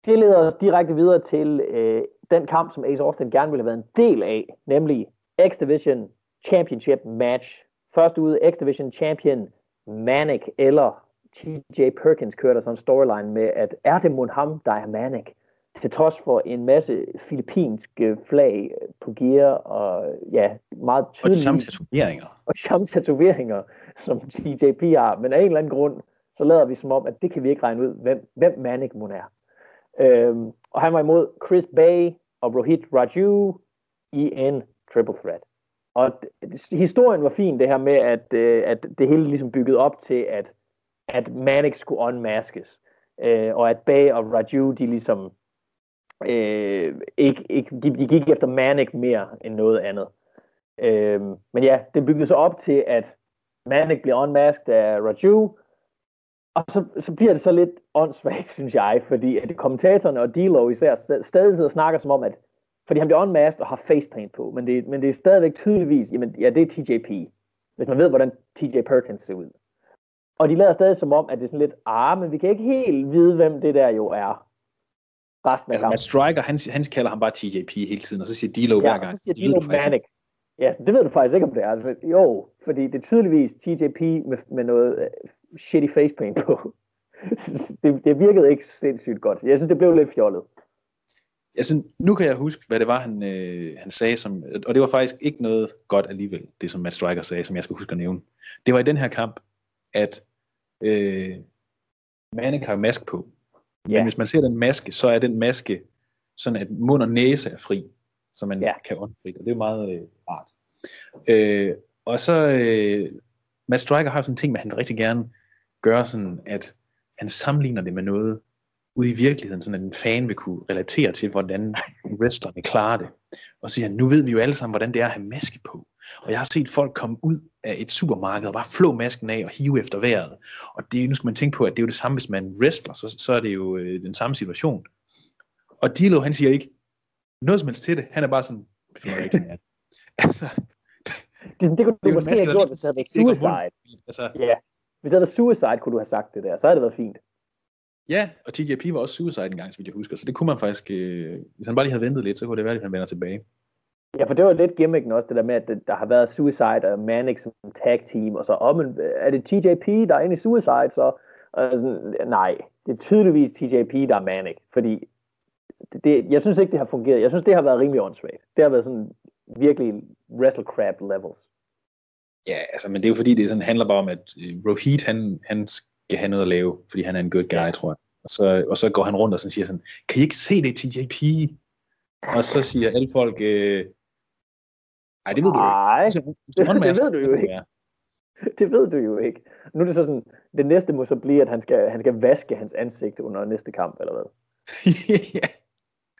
Det leder os direkte videre til øh, den kamp, som Ace Austin gerne ville have været en del af, nemlig X-Division Championship match. Først ude X-Division Champion Manic eller TJ Perkins kørte der sådan en storyline med, at er det mod ham, der er Manic? Til trods for en masse filippinske flag på gear, og ja, meget tydelige... Og de
samme tatoveringer.
Og de samme tatoveringer, som TJP har. Men af en eller anden grund, så lader vi som om, at det kan vi ikke regne ud, hvem, hvem Manic må er. Øhm, og han var imod Chris Bay og Rohit Raju i en triple threat. Og historien var fin, det her med, at, øh, at det hele ligesom bygget op til, at at Manic skulle unmaskes, øh, og at Bay og Raju, de ligesom øh, ikke, ikke, de, de gik efter Manic mere end noget andet. Øh, men ja, det byggede så op til, at Manic bliver unmasked af Raju, og så, så bliver det så lidt åndssvagt, [LAUGHS] synes jeg, fordi at kommentatorerne og D'Lo især stadig sidder og snakker som om, at fordi han bliver unmasked og har facepaint på, men det, men det er stadigvæk tydeligvis, jamen ja, det er TJP, hvis man ved, hvordan TJ Perkins ser ud. Og de lader stadig som om, at det er sådan lidt, ah, men vi kan ikke helt vide, hvem det der jo er.
Resten af altså, Matt Striker, han, han kalder ham bare TJP hele tiden, og så siger D'Lo ja, hver gang.
så siger D'Lo Manic. Ja, det ved du faktisk ikke, om det er. Altså, jo, fordi det er tydeligvis TJP med, med noget uh, shitty facepaint på. [LAUGHS] det, det virkede ikke sindssygt godt. Jeg synes, det blev lidt fjollet.
Jeg synes, nu kan jeg huske, hvad det var, han, øh, han sagde, som, og det var faktisk ikke noget godt alligevel, det som Matt Striker sagde, som jeg skal huske at nævne. Det var i den her kamp, at øh, har mask på. Men ja. hvis man ser den maske, så er den maske sådan, at mund og næse er fri, så man ja. kan åndfrit, og det er meget øh, rart. Øh, og så, øh, Matt Striker har sådan en ting at han rigtig gerne gør sådan, at han sammenligner det med noget ude i virkeligheden, sådan at en fan vil kunne relatere til, hvordan [LAUGHS] wrestlerne klarer det. Og siger, nu ved vi jo alle sammen, hvordan det er at have maske på. Og jeg har set folk komme ud af et supermarked og bare flå masken af og hive efter vejret. Og det, nu skal man tænke på, at det er jo det samme, hvis man wrestler, så, så er det jo øh, den samme situation. Og Dilo, han siger ikke noget som helst til det. Han er bare sådan, det finder ikke [LAUGHS]
altså, det, det kunne du måske have gjort, hvis det havde været suicide. Altså, ja. Hvis det havde været suicide, kunne du have sagt det der. Så havde det været fint.
Ja, og TJP var også suicide en gang, så vidt jeg husker. Så det kunne man faktisk, øh, hvis han bare lige havde ventet lidt, så kunne det være, at han vender tilbage.
Ja, for det var lidt gimmicken også, det der med, at der har været Suicide og Manic som tag team, og så, oh, men er det TJP, der er inde i Suicide, så uh, nej, det er tydeligvis TJP, der er Manic, fordi det, det, jeg synes ikke, det har fungeret. Jeg synes, det har været rimelig åndssvagt. Det har været sådan virkelig wrestle crap levels.
Ja, altså, men det er jo fordi, det sådan, handler bare om, at øh, Rohit, han, han skal have noget at lave, fordi han er en good guy, ja. tror jeg. Og så, og så går han rundt og så siger sådan, kan I ikke se det, TJP? Og så siger alle folk, øh, Nej, det ved du
Ej, ikke. det, det ved du jo ikke. Det ved du jo ikke. Nu er det så sådan, det næste må så blive, at han skal, han skal vaske hans ansigt under næste kamp, eller hvad? [LAUGHS]
ja.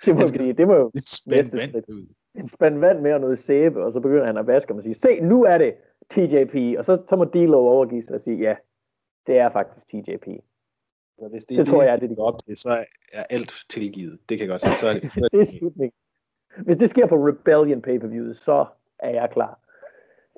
Det må blive, det må jo
spændt vand ud.
En spand vand med og noget sæbe, og så begynder han at vaske og sige, se, nu er det TJP, og så, så må Dilo overgive sig og sige, ja, det er faktisk TJP.
Så hvis det, det, det tror jeg er det, de går op til, så er alt tilgivet. Det kan jeg godt sige. Så er det, så er det,
det er. Hvis det sker på Rebellion pay-per-viewet, så er jeg klar.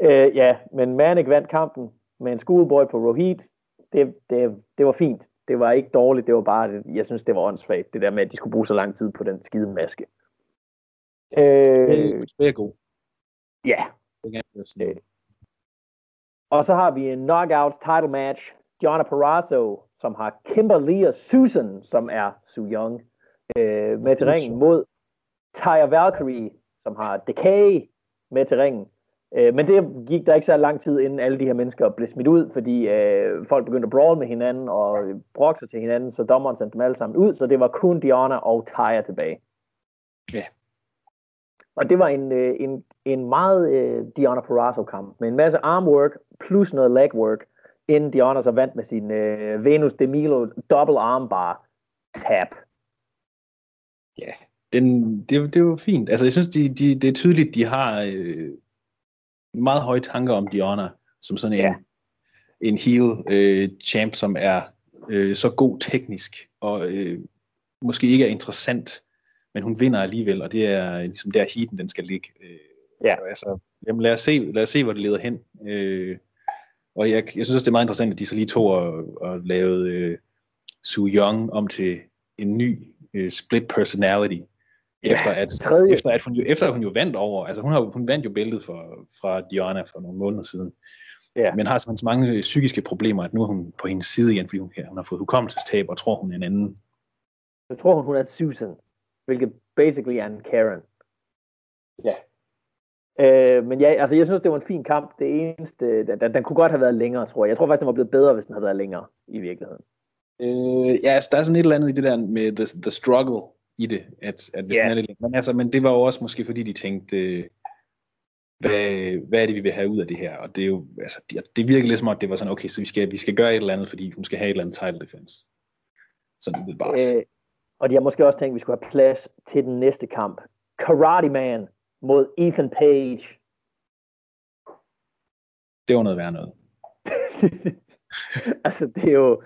Øh, ja, men Manik vandt kampen med en schoolboy på Rohit. Det, det, det var fint. Det var ikke dårligt, det var bare, jeg synes, det var åndssvagt, det der med, at de skulle bruge så lang tid på den skide maske.
Øh, det er god.
Ja. Øh. Og så har vi en knockout title match. Johnny Perazzo, som har Kimberly og Susan, som er Su Young, øh, med til ringen mod Taya Valkyrie, som har Decay, med til ringen. Øh, men det gik der ikke så lang tid, inden alle de her mennesker blev smidt ud, fordi øh, folk begyndte at brawl med hinanden og brokke sig til hinanden, så dommeren sendte dem alle sammen ud, så det var kun Diana og Tyre tilbage.
Ja. Yeah.
Og det var en, øh, en, en meget øh, Diana Perazzo-kamp, med en masse armwork plus noget legwork, inden Diana så vandt med sin øh, Venus de Milo double armbar tap.
Ja, yeah den, det, det var fint. Altså, jeg synes, de, de, det er tydeligt, de har øh, meget høje tanker om Diana, som sådan en, ja. en heel øh, champ, som er øh, så god teknisk, og øh, måske ikke er interessant, men hun vinder alligevel, og det er ligesom der heaten, den skal ligge. Øh, ja. Altså, jamen, lad os, se, lad os se, hvor det leder hen. Øh, og jeg, jeg synes også, det er meget interessant, at de så lige tog og, og lavede øh, Su Young om til en ny øh, split personality, efter at, tredje. efter at hun jo, efter at hun jo vandt over, altså hun, har, hun vandt jo bæltet for, fra Diana for nogle måneder siden, ja. men har simpelthen så mange psykiske problemer, at nu er hun på hendes side igen, fordi hun, ja, hun har fået hukommelsestab og tror, hun er en anden.
Jeg tror, hun, hun er Susan, hvilket basically er en Karen.
Ja.
Øh, men ja, altså jeg synes, det var en fin kamp. Det eneste, den, den kunne godt have været længere, tror jeg. Jeg tror faktisk, den var blevet bedre, hvis den havde været længere i virkeligheden.
Øh, ja, altså, der er sådan et eller andet i det der med the, the struggle, i det, at, at hvis yeah. den er lidt men, altså, men det var jo også måske fordi, de tænkte, hvad, hvad er det, vi vil have ud af det her? Og det er jo, altså, det, det virker lidt som om, at det var sådan, okay, så vi skal, vi skal gøre et eller andet, fordi hun skal have et eller andet title defense. Sådan lidt bare. Øh,
og de har måske også tænkt, at vi skulle have plads til den næste kamp. Karate Man mod Ethan Page.
Det var noget værd noget. [LAUGHS]
altså, det er jo...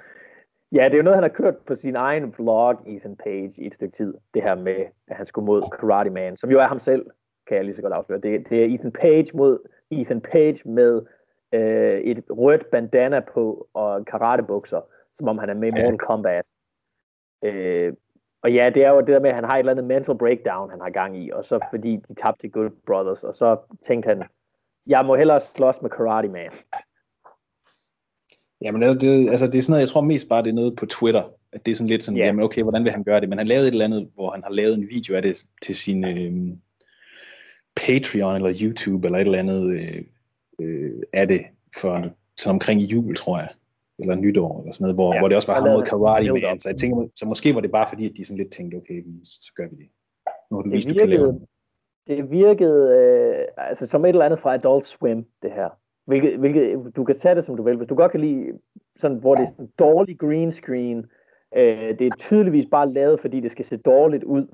Ja, det er jo noget, han har kørt på sin egen vlog, Ethan Page, i et stykke tid. Det her med, at han skulle mod Karate Man, som jo er ham selv, kan jeg lige så godt afsløre. Det, det er Ethan Page mod Ethan Page med øh, et rødt bandana på og karatebukser, som om han er med i Mortal Kombat. Øh, og ja, det er jo det der med, at han har et eller andet mental breakdown, han har gang i, og så fordi de tabte til Good Brothers, og så tænkte han, jeg må hellere slås med Karate Man.
Jamen, det, det, altså, det er sådan noget, jeg tror mest bare, det er noget på Twitter, at det er sådan lidt sådan, yeah. jamen okay, hvordan vil han gøre det? Men han lavede et eller andet, hvor han har lavet en video af det til sin øh, Patreon eller YouTube eller et eller andet øh, øh, af det for sådan omkring jul, tror jeg eller nytår, eller sådan noget, hvor, ja, hvor det også var ham mod Karate Man, så jeg tænker, så måske var det bare fordi, at de sådan lidt tænkte, okay, så gør vi det. Nu har du vist,
det virkede,
du kan lave
det virkede øh, altså som et eller andet fra Adult Swim, det her. Hvilket, hvilket, du kan tage det, som du vil. Hvis du godt kan lide, sådan, hvor det er sådan dårlig green screen, øh, det er tydeligvis bare lavet, fordi det skal se dårligt ud.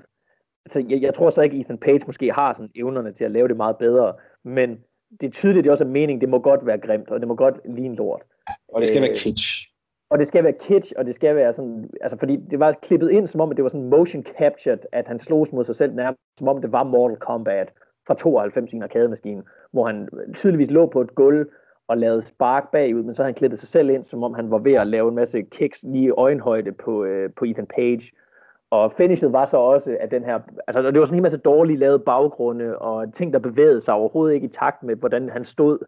Altså, jeg, jeg tror så ikke, Ethan Page måske har sådan evnerne til at lave det meget bedre, men det er tydeligt, at det også er meningen, det må godt være grimt, og det må godt ligne lort.
Og det skal øh, være kitsch.
Og det skal være kitsch, og det skal være sådan, altså fordi det var klippet ind, som om at det var sådan motion captured, at han slogs mod sig selv nærmest, som om det var Mortal Kombat fra 92 i en arkademaskine, hvor han tydeligvis lå på et gulv og lavede spark bagud, men så han klippet sig selv ind, som om han var ved at lave en masse kicks lige i øjenhøjde på, øh, på Ethan Page. Og finishet var så også, at den her, altså det var sådan en masse dårligt lavet baggrunde, og ting, der bevægede sig overhovedet ikke i takt med, hvordan han stod.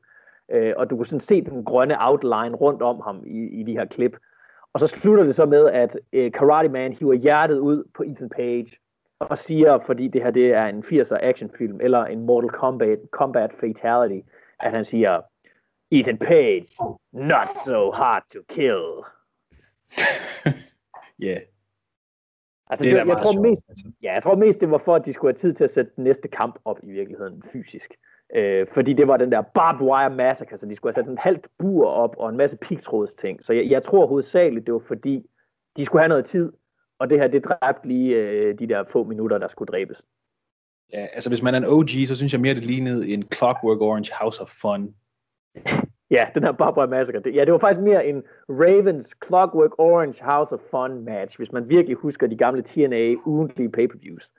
Øh, og du kunne sådan se den grønne outline rundt om ham i, i de her klip. Og så slutter det så med, at øh, Karate Man hiver hjertet ud på Ethan Page, og siger, fordi det her det er en 80'er actionfilm, eller en Mortal Kombat, Combat Fatality, at han siger, Ethan Page, not so hard to kill. [LAUGHS]
yeah.
Altså, det, det jeg, tror mest, altså. ja, jeg tror mest, det var for, at de skulle have tid til at sætte den næste kamp op i virkeligheden fysisk. Øh, fordi det var den der barbed wire massacre, så de skulle have sat en halvt bur op og en masse pigtråds ting. Så jeg, jeg tror hovedsageligt, det var fordi, de skulle have noget tid, og det her, det dræbte lige øh, de der få minutter, der skulle dræbes.
Ja, altså hvis man er en OG, så synes jeg mere, det lignede en Clockwork Orange House of Fun. [LAUGHS]
ja, den her Barbara Massacre. Det, ja, det var faktisk mere en Ravens Clockwork Orange House of Fun match, hvis man virkelig husker de gamle TNA ugentlige pay-per-views.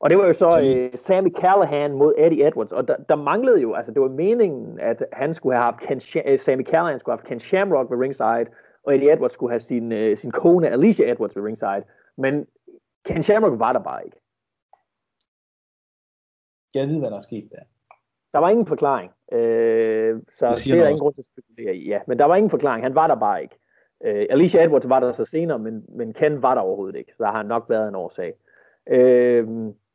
Og det var jo så øh, Sammy Callahan mod Eddie Edwards, og der, der manglede jo, altså det var meningen, at han skulle have haft Ken, uh, Sammy Callahan skulle have haft Ken Shamrock ved ringside, og Eddie Edwards skulle have sin, uh, sin kone Alicia Edwards ved ringside, men Ken Shamrock var der bare ikke.
Jeg ved, hvad der er sket der.
Der var ingen forklaring, øh, så det, det er der ingen grund til at spekulere i. Ja, men der var ingen forklaring, han var der bare ikke. Uh, Alicia Edwards var der så senere, men, men Ken var der overhovedet ikke, så der har nok været en årsag. Øh,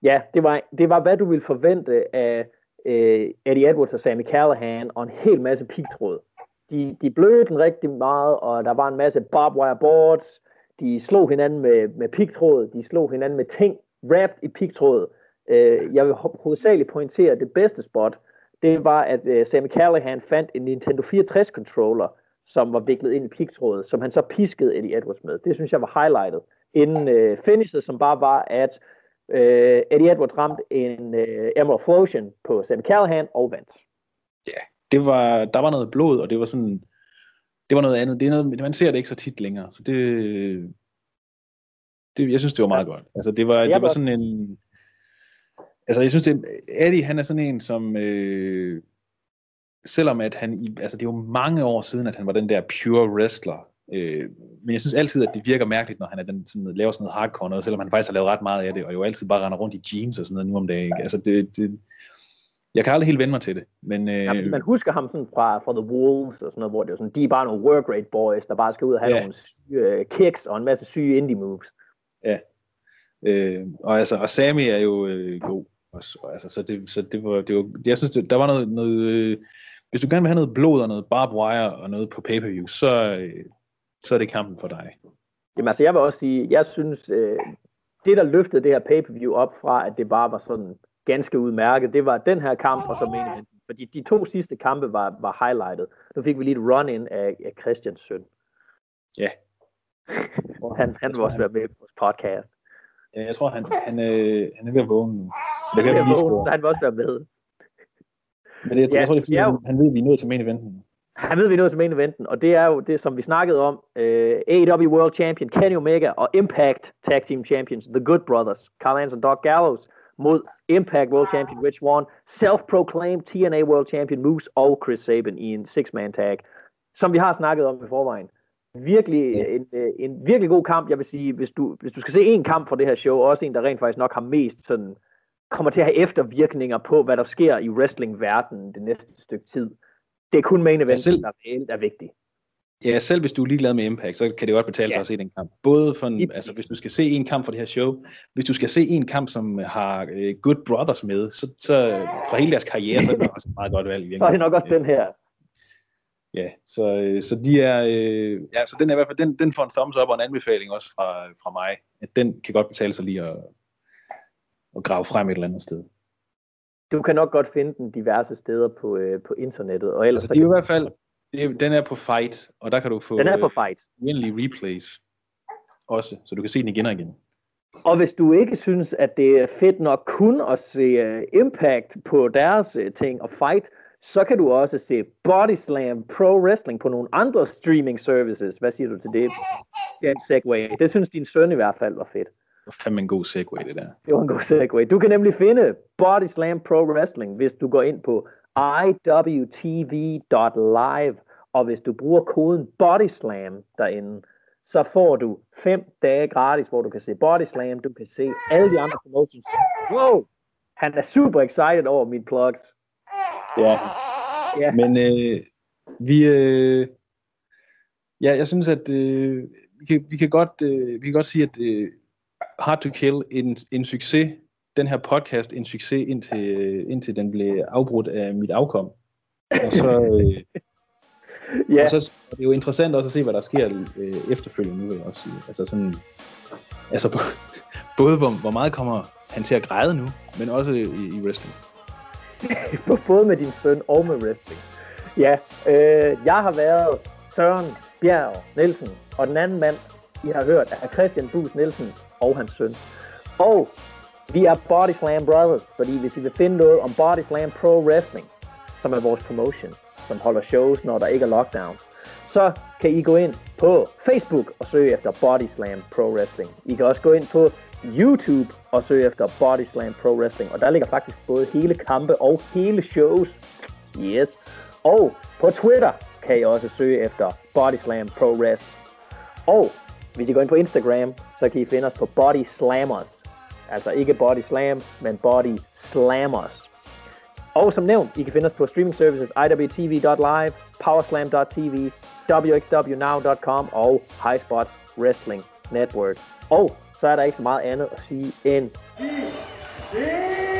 ja, det var, det var, hvad du ville forvente af øh, Eddie Edwards og Sammy Callahan, og en hel masse pigtråd. De, de blødte den rigtig meget, og der var en masse barbed wire boards, de slog hinanden med, med pigtråd, de slog hinanden med ting, wrapped i pigtråd. Øh, jeg vil hovedsageligt pointere, at det bedste spot, det var, at øh, Sammy Callahan fandt en Nintendo 64 controller, som var viklet ind i pigtrådet, som han så piskede Eddie Edwards med. Det synes jeg var highlightet. Inden øh, finishet, som bare var, at Øh, Eddie Edwards ramte en øh, Emerald Flotion på Sammy Callahan og vandt.
Ja, det var, der var noget blod, og det var sådan, det var noget andet. Det er noget, man ser det ikke så tit længere, så det, det jeg synes, det var meget godt. Altså, det var, det var sådan en, altså, jeg synes, det, Eddie, han er sådan en, som, øh, selvom at han, i, altså, det er jo mange år siden, at han var den der pure wrestler, Øh, men jeg synes altid, at det virker mærkeligt, når han er den, sådan, laver sådan noget hardcore noget, selvom han faktisk har lavet ret meget af det, og jo altid bare render rundt i jeans og sådan noget nu om dagen. Altså det, det, jeg kan aldrig helt vende mig til det. Men, øh,
ja, man husker ham sådan fra, fra The Wolves og sådan noget, hvor det er sådan, de er bare nogle work rate boys, der bare skal ud og have ja. nogle syge uh, kicks og en masse syge indie moves.
Ja. Øh, og altså, og Sammy er jo øh, god. Også, altså, så det, så det var, det var, jeg synes, det, der var noget, noget øh, hvis du gerne vil have noget blod og noget barbed wire og noget på pay-per-view, så, øh, så er det kampen for dig.
Jamen altså, jeg vil også sige, jeg synes, øh, det der løftede det her pay-per-view op fra, at det bare var sådan ganske udmærket, det var den her kamp og så main Fordi de to sidste kampe var, var highlightet. Nu fik vi lige et run-in af, af Christians søn.
Ja. [LAUGHS]
han, han vil også være med på vores podcast.
Ja, jeg tror, han, han, øh, han er ved at vågne.
Så det han er ved at vågne, så han vil også være med.
Men det, ja, jeg tror, det er fordi, ja, han, han ved, at vi er nået til main eventen.
Han ved, at vi er nået til main eventen, og det er jo det, som vi snakkede om. Øh, AEW World Champion Kenny Omega og Impact Tag Team Champions, The Good Brothers, Carl Anderson og Doc Gallows, mod Impact World Champion Rich Swann, self-proclaimed TNA World Champion Moose og Chris Sabin i en six-man tag, som vi har snakket om i forvejen. Virkelig en, øh, en virkelig god kamp, jeg vil sige, hvis du, hvis du skal se en kamp fra det her show, også en, der rent faktisk nok har mest sådan, kommer til at have eftervirkninger på, hvad der sker i wrestling-verdenen det næste stykke tid. Det er kun main event, selv, der reelt er vigtig.
Ja, selv hvis du er ligeglad med Impact, så kan det godt betale sig ja. at se den kamp. Både for en, altså, hvis du skal se en kamp for det her show, hvis du skal se en kamp, som har uh, Good Brothers med, så, så for hele deres karriere, så er det også et meget godt valg. [LAUGHS]
Så er det nok også den her.
Ja, så, øh, så de er, øh, ja, så den er i hvert fald, den, den får en thumbs up og en anbefaling også fra, fra mig, at den kan godt betale sig lige at, at grave frem et eller andet sted.
Du kan nok godt finde den diverse steder på, øh, på internettet. Og ellers
altså, det er i hvert fald, det den er på Fight, og der kan du få
den er på Fight.
Øh, replays også, så du kan se den igen og igen.
Og hvis du ikke synes, at det er fedt nok kun at se uh, Impact på deres uh, ting og Fight, så kan du også se Body Slam Pro Wrestling på nogle andre streaming services. Hvad siger du til det? Det er en segway. Det synes din søn i hvert fald var fedt.
Det var fandme en god segway, det der.
Det var en god segway. Du kan nemlig finde Body Slam Pro Wrestling, hvis du går ind på iwtv.live, og hvis du bruger koden BODYSLAM derinde, så får du fem dage gratis, hvor du kan se Body Slam, du kan se alle de andre promotions. Wow! Han er super excited over mine plugs.
Ja. ja. Men øh, vi, øh, ja, jeg synes, at øh, vi, kan, vi, kan godt, øh, vi kan godt sige, at øh, Hard to Kill en, en succes, den her podcast en succes, indtil, indtil den blev afbrudt af mit afkom. Og så, øh, ja. og så er det jo interessant også at se, hvad der sker øh, efterfølgende nu, vil jeg også sige. Altså sådan, altså [LAUGHS] både hvor, hvor meget kommer han til at græde nu, men også i, i wrestling. [LAUGHS]
Både med din søn og med wrestling. Ja, øh, jeg har været Søren Bjerg Nielsen, og den anden mand, I har hørt, er Christian Bus Nielsen og hans søn. Og vi er Body Slam Brothers, fordi hvis I vil finde noget om Body Slam Pro Wrestling, som er vores promotion, som holder shows, når der ikke er lockdown, så kan I gå ind på Facebook og søge efter Body Slam Pro Wrestling. I kan også gå ind på YouTube og søge efter Body Slam Pro Wrestling. Og der ligger faktisk både hele kampe og hele shows. Yes. Og på Twitter kan I også søge efter Body Slam Pro Wrestling. Og hvis I går ind på Instagram, så kan I finde os på Body Slammers. Altså ikke Body Slam, men Body Slammers. Og som nævnt, I kan finde os på streaming services iwtv.live, powerslam.tv, wxwnow.com og Highspot Wrestling Network. Og så er der ikke så meget andet at sige end... I